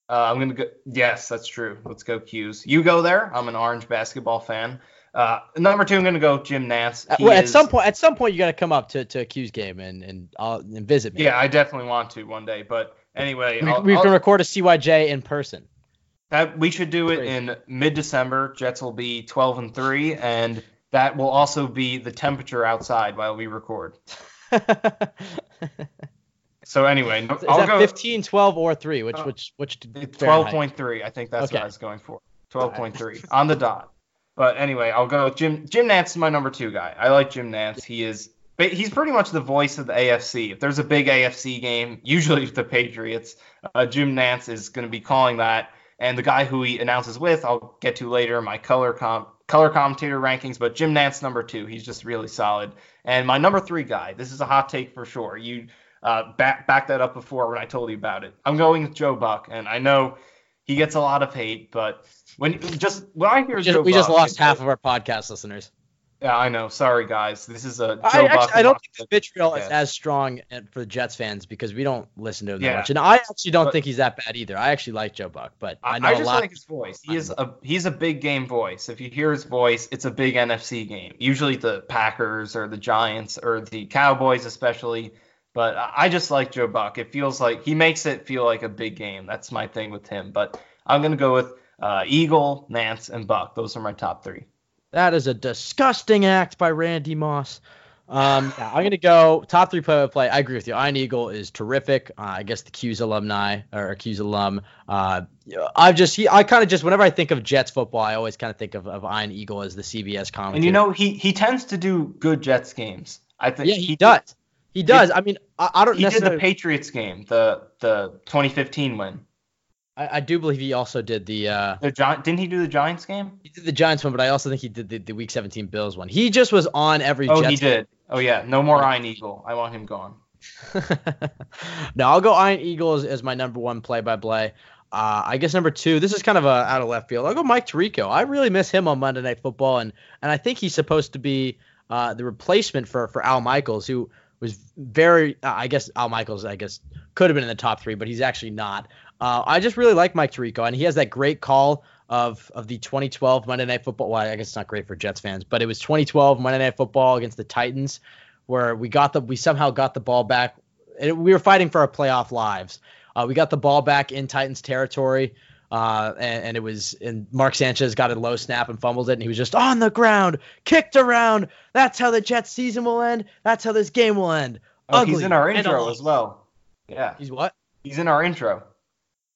Uh, I'm gonna go. Yes, that's true. Let's go 'Cuse. You go there. I'm an Orange basketball fan. Uh, number two, I'm gonna go Jim Nantz. Uh, well, at some point, at some point, you got to come up to, to a 'Cuse game and and, uh, and visit me. Yeah, I definitely want to one day. But anyway, we, we can record a CYJ in person. That we should do it in mid-December. Jets will be 12 and three, and that will also be the temperature outside while we record. so anyway, is I'll that go 15, 12, or three? Which uh, which which? 12.3. I think that's okay. what I was going for. 12.3 on the dot. But anyway, I'll go. Jim Jim Nantz is my number two guy. I like Jim Nantz. He is he's pretty much the voice of the AFC. If there's a big AFC game, usually the Patriots, uh, Jim Nantz is going to be calling that. And the guy who he announces with, I'll get to later, my color comp color commentator rankings, but Jim Nantz number two. He's just really solid. And my number three guy, this is a hot take for sure. You uh, back back that up before when I told you about it. I'm going with Joe Buck, and I know he gets a lot of hate, but when just when I hear we just, Joe we Buck, just lost half of our podcast listeners. Yeah, I know. Sorry, guys. This is a. Joe I, actually, I don't think the vitriol is as strong for the Jets fans because we don't listen to him yeah. that much, and I actually don't but, think he's that bad either. I actually like Joe Buck, but I know I just like his voice. He is a he's a big game voice. If you hear his voice, it's a big NFC game. Usually the Packers or the Giants or the Cowboys, especially. But I just like Joe Buck. It feels like he makes it feel like a big game. That's my thing with him. But I'm gonna go with uh, Eagle, Nantz, and Buck. Those are my top three. That is a disgusting act by Randy Moss. Um, yeah, I'm gonna go top three play by play. I agree with you. Ian Eagle is terrific. Uh, I guess the 'Cuse alumni or 'Cuse alum. Uh, I've just he, I kind of just whenever I think of Jets football, I always kind of think of, of Ian Eagle as the CBS commentator. And you know he he tends to do good Jets games. I think. Yeah, he, he does. He does. I mean, I, I don't. He did the Patriots game, the the 2015 win. I, I, do believe he also did the. Uh, the Gi- didn't he do the Giants game? He did the Giants one, but I also think he did the, the Week 17 Bills one. He just was on every. Oh, Jets he did. Oh yeah, no more Ian Eagle. I want him gone. no, I'll go Ian Eagle as, as my number one play-by-play. Uh, I guess number two. This is kind of a out of left field. I'll go Mike Tirico. I really miss him on Monday Night Football, and and I think he's supposed to be uh, the replacement for for Al Michaels, who was very. Uh, I guess Al Michaels. I guess could have been in the top three, but he's actually not. Uh, I just really like Mike Tirico, and he has that great call of of the 2012 Monday Night Football. Well, I guess it's not great for Jets fans, but it was 2012 Monday Night Football against the Titans, where we got the we somehow got the ball back. We were fighting for our playoff lives. Uh, we got the ball back in Titans territory. Uh, and, and, it was and Mark Sanchez got a low snap and fumbled it, and he was just on the ground, kicked around. That's how the Jets season will end. That's how this game will end. Oh, Ugly he's in our intro as well. Yeah. He's what? He's in our intro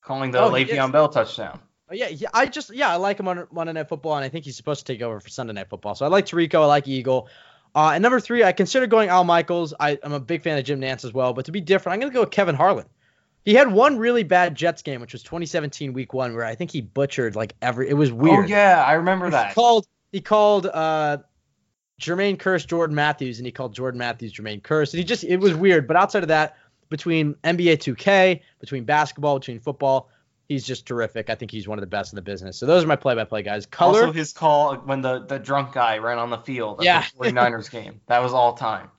calling the oh, Le'Veon Bell touchdown. Oh, yeah, yeah, I just yeah, I like him on Monday Night Football, and I think he's supposed to take over for Sunday Night Football. So I like Tirico, I like Eagle. Uh, and number three, I consider going Al Michaels. I, am a big fan of Jim Nantz as well, but to be different, I'm going to go with Kevin Harlan. He had one really bad Jets game, which was 2017 Week One, where I think he butchered like every. It was weird. Oh yeah, I remember he that. Called he called uh, Jermaine Kearse Jordan Matthews, and he called Jordan Matthews Jermaine Kearse, and he just it was weird. But outside of that, between NBA 2K, between basketball, between football, he's just terrific. I think he's one of the best in the business. So those are my play-by-play guys. Color. Also, his call when the the drunk guy ran on the field at yeah. the 49ers game. That was all time.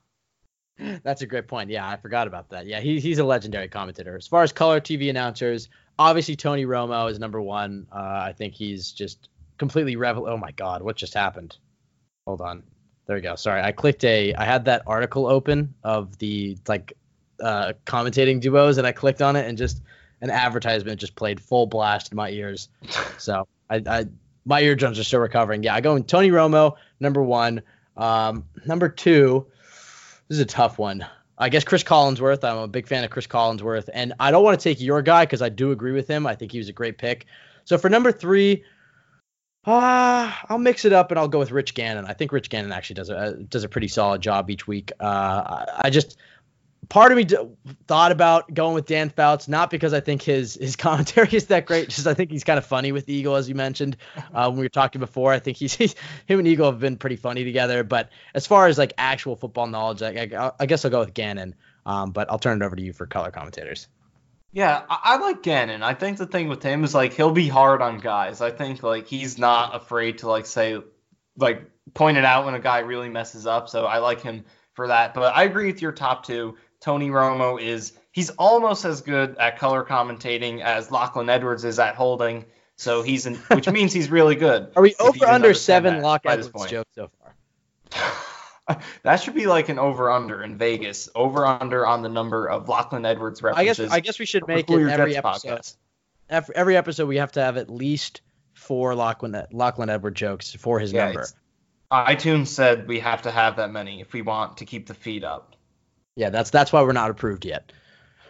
That's a great point. Yeah, I forgot about that. Yeah, he, he's a legendary commentator. As far as color TV announcers, obviously Tony Romo is number one. Uh, I think he's just completely revel. Oh my God, what just happened? Hold on. There we go. Sorry, I clicked a. I had that article open of the like uh, commentating duos, and I clicked on it, and just an advertisement just played full blast in my ears. So I, I my eardrums are still recovering. Yeah, I go in Tony Romo number one. Um, number two, this is a tough one. I guess Chris Collinsworth. I'm a big fan of Chris Collinsworth, and I don't want to take your guy because I do agree with him. I think he was a great pick. So for number three, uh, I'll mix it up and I'll go with Rich Gannon. I think Rich Gannon actually does a does a pretty solid job each week. Uh, I, I just part of me d- thought about going with Dan Fouts, not because I think his his commentary is that great, just I think he's kind of funny with Eagle, as you mentioned uh, when we were talking before. I think he's, he's him and Eagle have been pretty funny together. But as far as like actual football knowledge, I, I, I guess I'll go with Gannon. Um, but I'll turn it over to you for color commentators. Yeah, I, I like Gannon. I think the thing with him is like he'll be hard on guys. I think like he's not afraid to like say like point it out when a guy really messes up. So I like him for that. But I agree with your top two. Tony Romo is he's almost as good at color commentating as Lachlan Edwards is at holding. So he's in, which means he's really good. Are we over under seven Lac Edwards jokes so far? that should be like an over under in Vegas. Over under on the number of Lachlan Edwards references. I guess I guess we should make it every episode. Every, every episode we have to have at least four Lachlan Lachlan Edwards jokes for his yeah, number. iTunes said we have to have that many if we want to keep the feed up. Yeah, that's that's why we're not approved yet.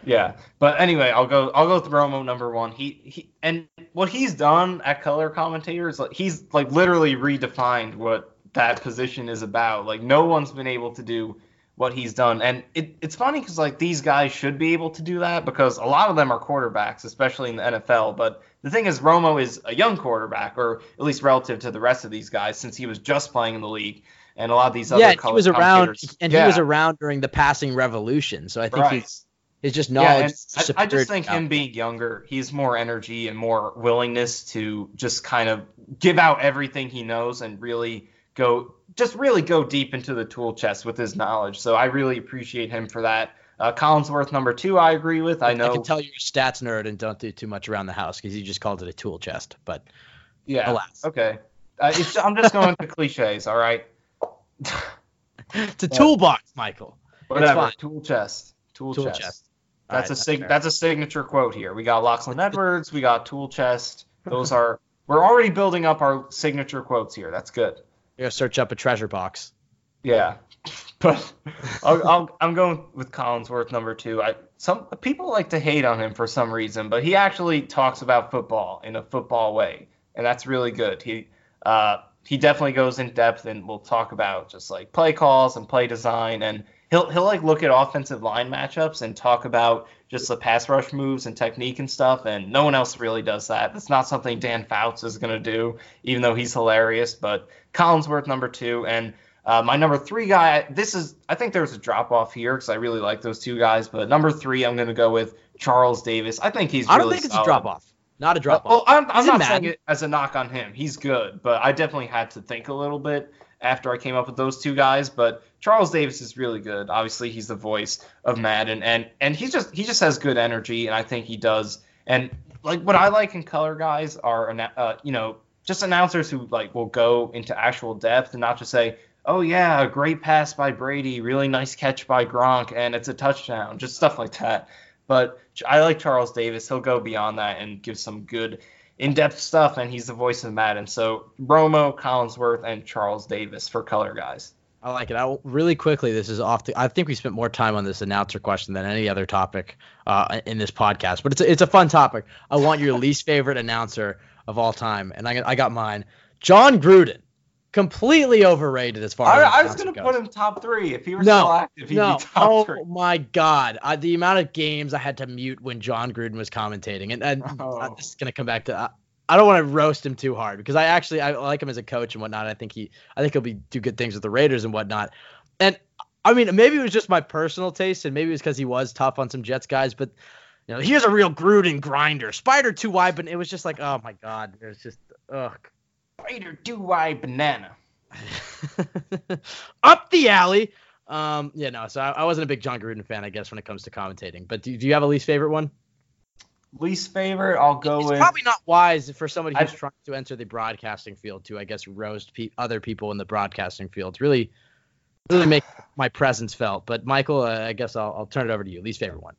Yeah, but anyway, I'll go. I'll go with Romo number one. He he, and what he's done at color commentators, like he's like literally redefined what that position is about. Like no one's been able to do what he's done, and it, it's funny because like these guys should be able to do that because a lot of them are quarterbacks, especially in the NFL. But the thing is, Romo is a young quarterback, or at least relative to the rest of these guys, since he was just playing in the league and a lot of these other yeah, he was around and yeah. he was around during the passing revolution. So I think right. he's his just knowledge. Yeah, I, I, just think him being younger, he's more energy and more willingness to just kind of give out everything he knows and really go, just really go deep into the tool chest with his knowledge. So I really appreciate him for that. Uh, Collinsworth number two, I agree with. I know. I can tell you're a stats nerd and don't do too much around the house because you just called it a tool chest. But yeah, alas. okay. Uh, I'm just going to cliches. All right it's a toolbox, Michael. Whatever. Tool chest. Tool, tool chest. chest. That's right, a sig- that's, a signature quote here. We got Lachlan Edwards. We got tool chest. Those are we're already building up our signature quotes here. That's good. You gotta search up a treasure box. Yeah, but i am going with Collinsworth number two. I some people like to hate on him for some reason, but he actually talks about football in a football way, and that's really good. He uh, he definitely goes in depth and we'll talk about just like play calls and play design and he'll he'll like look at offensive line matchups and talk about just the pass rush moves and technique and stuff and no one else really does that. That's not something Dan Fouts is gonna do, even though he's hilarious. But Collinsworth number two and uh, my number three guy, this is I think there's a drop off here because I really like those two guys. But number three, I'm gonna go with Charles Davis. I think he's. I don't think it's solid. a drop off. Not a drop off. Oh, I'm, I'm not saying it as a knock on him. He's good, but I definitely had to think a little bit after I came up with those two guys. But Charles Davis is really good. Obviously, he's the voice of Madden, and and he just he just has good energy, and I think he does. And like what I like in color guys are uh, you know just announcers who like will go into actual depth and not just say, oh yeah, a great pass by Brady, really nice catch by Gronk, and it's a touchdown, just stuff like that. But I like Charles Davis. He'll go beyond that and give some good in-depth stuff, and he's the voice of Madden. So Romo, Collinsworth, and Charles Davis for color guys. I like it. I, really quickly, this is off the. I think we spent more time on this announcer question than any other topic uh, in this podcast, but it's a, it's a fun topic. I want your least favorite announcer of all time, and I, I got mine. Jon Gruden completely overrated as far I, as I was going to put him top three if he were no, still active. He'd no. be top oh three. my god, I, the amount of games I had to mute when Jon Gruden was commentating, and, and oh. I'm just going to come back to. I, I don't want to roast him too hard because I actually I like him as a coach and whatnot. I think he I think he'll be do good things with the Raiders and whatnot. And I mean maybe it was just my personal taste and maybe it was because he was tough on some Jets guys, but you know here's a real Gruden grinder. Spider too wide, but it was just like oh my god, it was just ugh. Spider do I banana. up the alley. Um, yeah, no. So I, I, wasn't a big Jon Gruden fan, I guess, when it comes to commentating. But do, do you have a least favorite one? Least favorite, I'll go it's with. Probably not wise for somebody who's I, trying to enter the broadcasting field to, I guess, roast pe- other people in the broadcasting field. Really, really make my presence felt. But Michael, uh, I guess I'll, I'll turn it over to you. Least favorite one.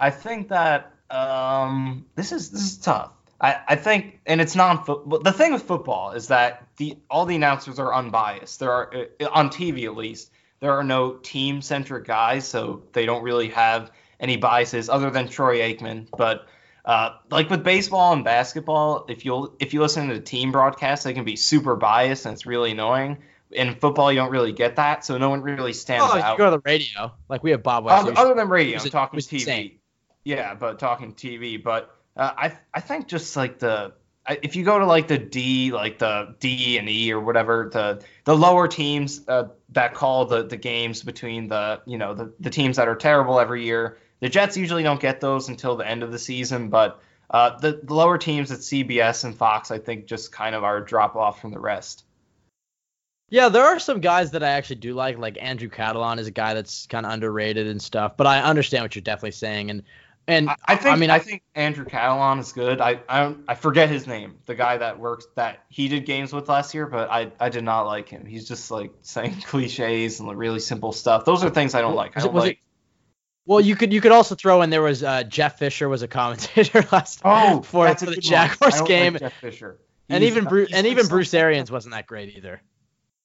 I think that um, this is this is tough. I, I think, and it's non-football. The thing with football is that the all the announcers are unbiased. There are uh, on TV at least there are no team-centric guys, so they don't really have any biases other than Troy Aikman. But uh, like with baseball and basketball, if you if you listen to the team broadcast, they can be super biased and it's really annoying. in football, you don't really get that, so no one really stands Oh, out. you go to the radio. Like we have Bob West. Other, other than radio, I'm talking TV. insane. Yeah, but talking TV. But uh, I I think just like the if you go to like the D, like the D and E or whatever, the the lower teams uh, that call the the games between the you know the the teams that are terrible every year. The Jets usually don't get those until the end of the season, but uh, the, the lower teams at CBS and Fox, I think, just kind of are drop off from the rest. Yeah, there are some guys that I actually do like. Like Andrew Catalon is a guy that's kind of underrated and stuff. But I understand what you're definitely saying, and and I, I think I mean I, think Andrew Catalon is good. I I, I forget his name, the guy that works that he did games with last year, but I I did not like him. He's just like saying cliches and like really simple stuff. Those are things I don't like. I don't was like. well, you could you could also throw in there was uh, Jeff Fisher was a commentator last oh, for, for the good one. I Jaguars don't like game, Jeff Fisher. and even Bruce and even Bruce Arians wasn't that great either.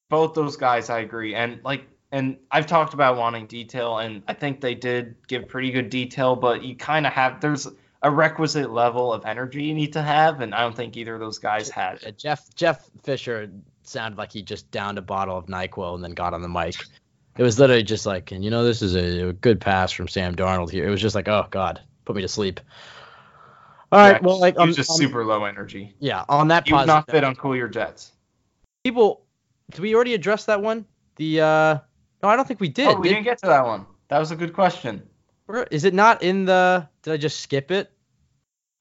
both those guys I agree and like and I've talked about wanting detail and I think they did give pretty good detail but you kind of have there's a requisite level of energy you need to have and I don't think either of those guys had it. Jeff Jeff Fisher sounded like he just downed a bottle of Nyquil and then got on the mic. It was literally just like, and you know, this is a, a good pass from Sam Darnold here. It was just like, oh god, put me to sleep. All right, Yeah, well, like, um, just super low energy. yeah, on that was not fit on Cool Your Jets. people, did we already address that one? The uh, no, I don't think we did. Oh, we Did- didn't get to that one. That was a good question. Is it not in the? Did I just skip it?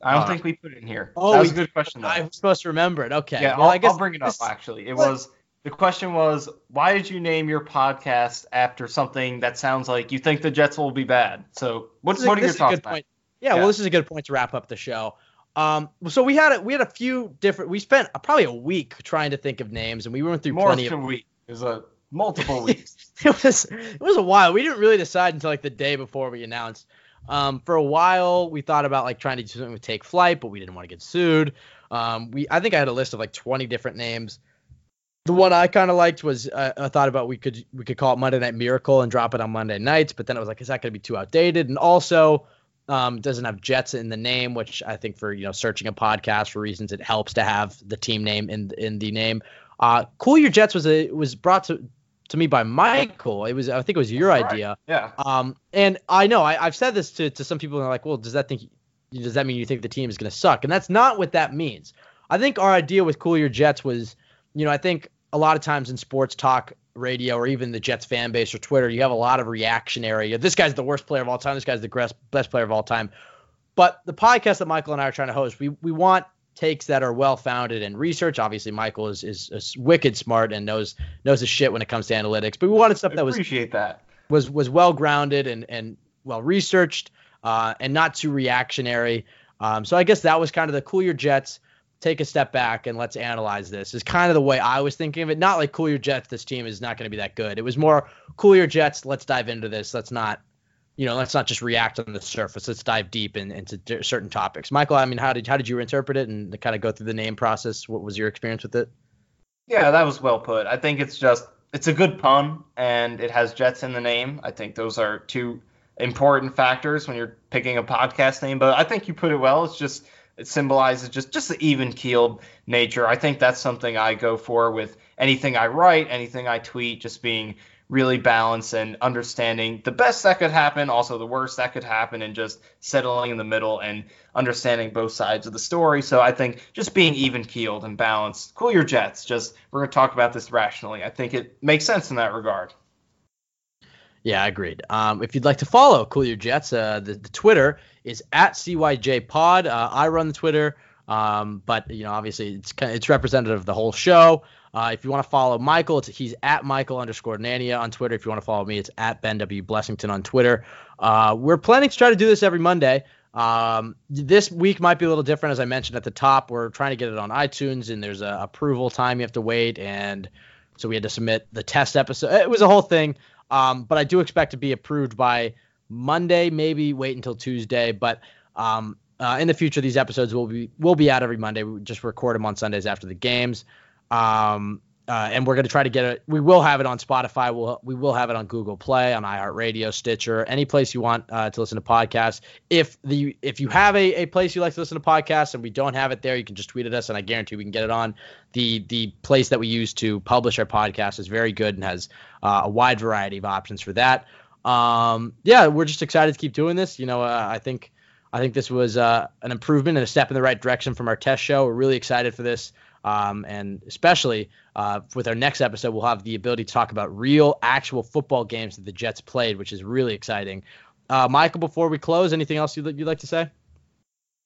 I don't Uh, think we put it in here. oh, that was a good question though. I was supposed to remember it. Okay. Yeah, well, I'll, I guess I'll bring it up actually. It what- was the question was why did you name your podcast after something that sounds like you think the Jets will be bad? So what, is a- are your thoughts? good point. Yeah, Yeah. well, this is a good point to wrap up the show. Um, so we had a, we had a few different. We spent probably a week trying to think of names, and we went through More plenty than of. a week. It was a multiple weeks. it was it was a while. We didn't really decide until like the day before we announced. Um, for a while, we thought about like trying to do something with Take Flight, but we didn't want to get sued. Um, we I think I had a list of like 20 different names. The one I kind of liked was uh, I thought about we could we could call it Monday Night Miracle and drop it on Monday nights, but then it was like, is that going to be too outdated? And also, um, doesn't have Jets in the name, which I think for you know searching a podcast for reasons it helps to have the team name in in the name. Uh, cool Your Jets was a was brought to to me by Michael. It was I think it was your right. idea. Yeah. Um, and I know I, I've said this to, to some people and they're like, well, does that think does that mean you think the team is going to suck? And that's not what that means. I think our idea with Cool Your Jets was, you know, I think a lot of times in sports talk radio or even the Jets fan base or Twitter, you have a lot of reactionary. This guy's the worst player of all time. This guy's the best best player of all time. But the podcast that Michael and I are trying to host, we we want takes that are well founded in research. Obviously, Michael is, is is wicked smart and knows knows his shit when it comes to analytics. But we wanted stuff that was appreciate that. was was well grounded and and well researched uh, and not too reactionary. Um, so I guess that was kind of the cool your Jets. Take a step back and let's analyze this. Is kind of the way I was thinking of it. Not like cool your Jets. This team is not going to be that good. It was more cool your Jets. Let's dive into this. Let's not, you know, let's not just react on the surface. Let's dive deep in, into di- certain topics. Michael, I mean, how did how did you interpret it and kind of go through the name process? What was your experience with it? Yeah, that was well put. I think it's just it's a good pun and it has Jets in the name. I think those are two important factors when you're picking a podcast name, but I think you put it well. It's just it symbolizes just just the even keeled nature. I think that's something I go for with anything I write, anything I tweet, just being really balance and understanding the best that could happen, also the worst that could happen, and just settling in the middle and understanding both sides of the story. So I think just being even keeled and balanced. Cool your jets. Just we're gonna talk about this rationally. I think it makes sense in that regard. Yeah, I agreed. Um, if you'd like to follow Cool Your Jets, uh, the, the Twitter is at CYJ Pod. Uh, I run the Twitter, um, but you know, obviously, it's it's representative of the whole show. Uh, if you want to follow Michael, he's at Michael underscore Nania on Twitter. If you want to follow me, it's at Ben W Blessington on Twitter. Uh, we're planning to try to do this every Monday. Um, this week might be a little different, as I mentioned at the top. We're trying to get it on iTunes, and there's a approval time you have to wait, and so we had to submit the test episode. It was a whole thing. Um, but I do expect to be approved by Monday, maybe wait until Tuesday. But um, uh, in the future, these episodes will be will be out every Monday. We just record them on Sundays after the games. Um, uh, and we're going to try to get it. We will have it on Spotify. We'll we will have it on Google Play, on iHeartRadio, Stitcher, any place you want uh, to listen to podcasts. If the if you have a, a place you like to listen to podcasts and we don't have it there, you can just tweet at us, and I guarantee we can get it on. The the place that we use to publish our podcast is very good and has uh, a wide variety of options for that. Um, yeah, we're just excited to keep doing this. You know, uh, I think I think this was uh, an improvement and a step in the right direction from our test show. We're really excited for this. Um, and especially uh, with our next episode, we'll have the ability to talk about real, actual football games that the Jets played, which is really exciting. Uh, Michael, before we close, anything else you'd, you'd like to say?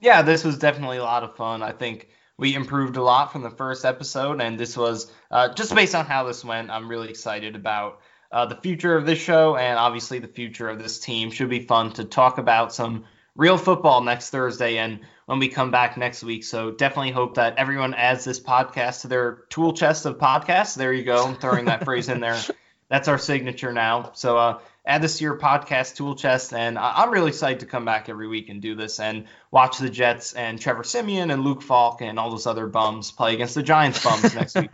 Yeah, this was definitely a lot of fun. I think we improved a lot from the first episode, and this was uh, just based on how this went. I'm really excited about uh, the future of this show, and obviously the future of this team. Should be fun to talk about some real football next Thursday and when we come back next week. So definitely hope that everyone adds this podcast to their tool chest of podcasts. There you go. I'm throwing that phrase in there. That's our signature now. So uh, add this to your podcast tool chest. And I'm really excited to come back every week and do this and watch the Jets and Trevor Siemian and Luke Falk and all those other bums play against the Giants bums next week.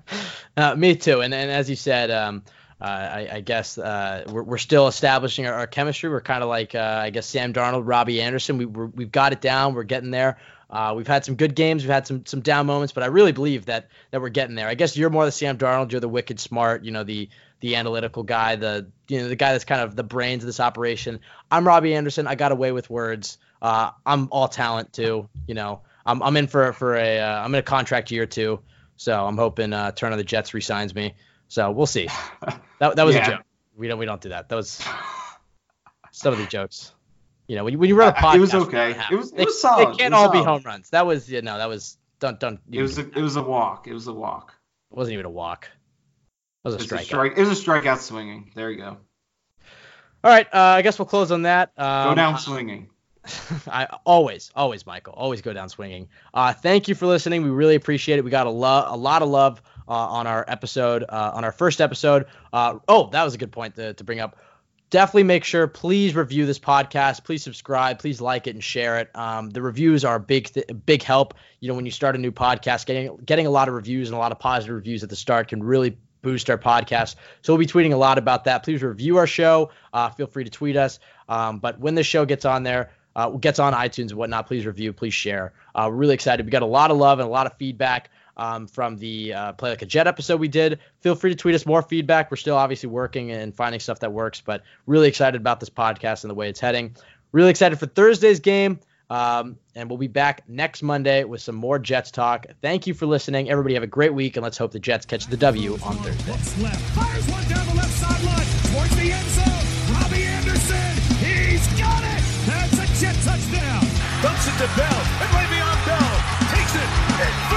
uh, me too. And, and as you said, um, uh, I, I, guess uh, we're, we're, still establishing our, our chemistry. We're kind of like, uh, I guess, Sam Darnold, Robbie Anderson. We, we have got it down. We're getting there. Uh, we've had some good games. We've had some some down moments, but I really believe that that we're getting there. I guess you're more the Sam Darnold. You're the wicked smart. You know, the the analytical guy, the you know the guy that's kind of the brains of this operation. I'm Robbie Anderson. I got away with words. Uh, I'm all talent too. You know, I'm I'm in for for a am in a contract year too. So I'm hoping Turn of the Jets resigns me. So we'll see. That, that was yeah. a joke. We don't we don't do that. That was some of the jokes. You know, when you when you run a podcast, it was okay. It was it was solid. They can't all solid. be home runs. That was you know that was don't don't. It was a, it was a walk. It was a walk. It wasn't even a walk. It was a strikeout. Strike, it was a strikeout swinging. There you go. All right, uh, I guess we'll close on that. Um, go down swinging. I always, always, Michael, always go down swinging. Uh, thank you for listening. We really appreciate it. We got a lot, a lot of love uh, on our episode, uh, on our first episode. Uh, oh, that was a good point to, to bring up. Definitely make sure, please review this podcast. Please subscribe. Please like it and share it. Um, the reviews are a big, th- big help. You know, when you start a new podcast, getting getting a lot of reviews and a lot of positive reviews at the start can really boost our podcast. So we'll be tweeting a lot about that. Please review our show. Uh, feel free to tweet us. Um, but when the show gets on there, uh, gets on iTunes and whatnot, please review, please share. Uh, we're really excited. We got a lot of love and a lot of feedback um, from the uh, Play Like a Jet episode we did. Feel free to tweet us more feedback. We're still obviously working and finding stuff that works, but really excited about this podcast and the way it's heading. Really excited for Thursday's game. Um, and we'll be back next Monday with some more Jets talk. Thank you for listening. Everybody have a great week, and let's hope the Jets catch the W on Thursday. Looks left, fires one down the left sideline towards the end zone. Robbie Anderson, he's got it. That's a Jet touchdown. Dumps it to Bell, and Le'Veon Bell takes it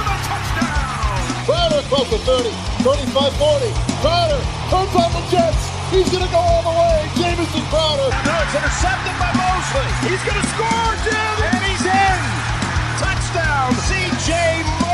12 to 30, 35 40. Crowder, turns on the Jets. He's going to go all the way. Jamison Crowder. Now it's intercepted by Mosley. He's going to score, Jim. And he's in. Touchdown, C.J.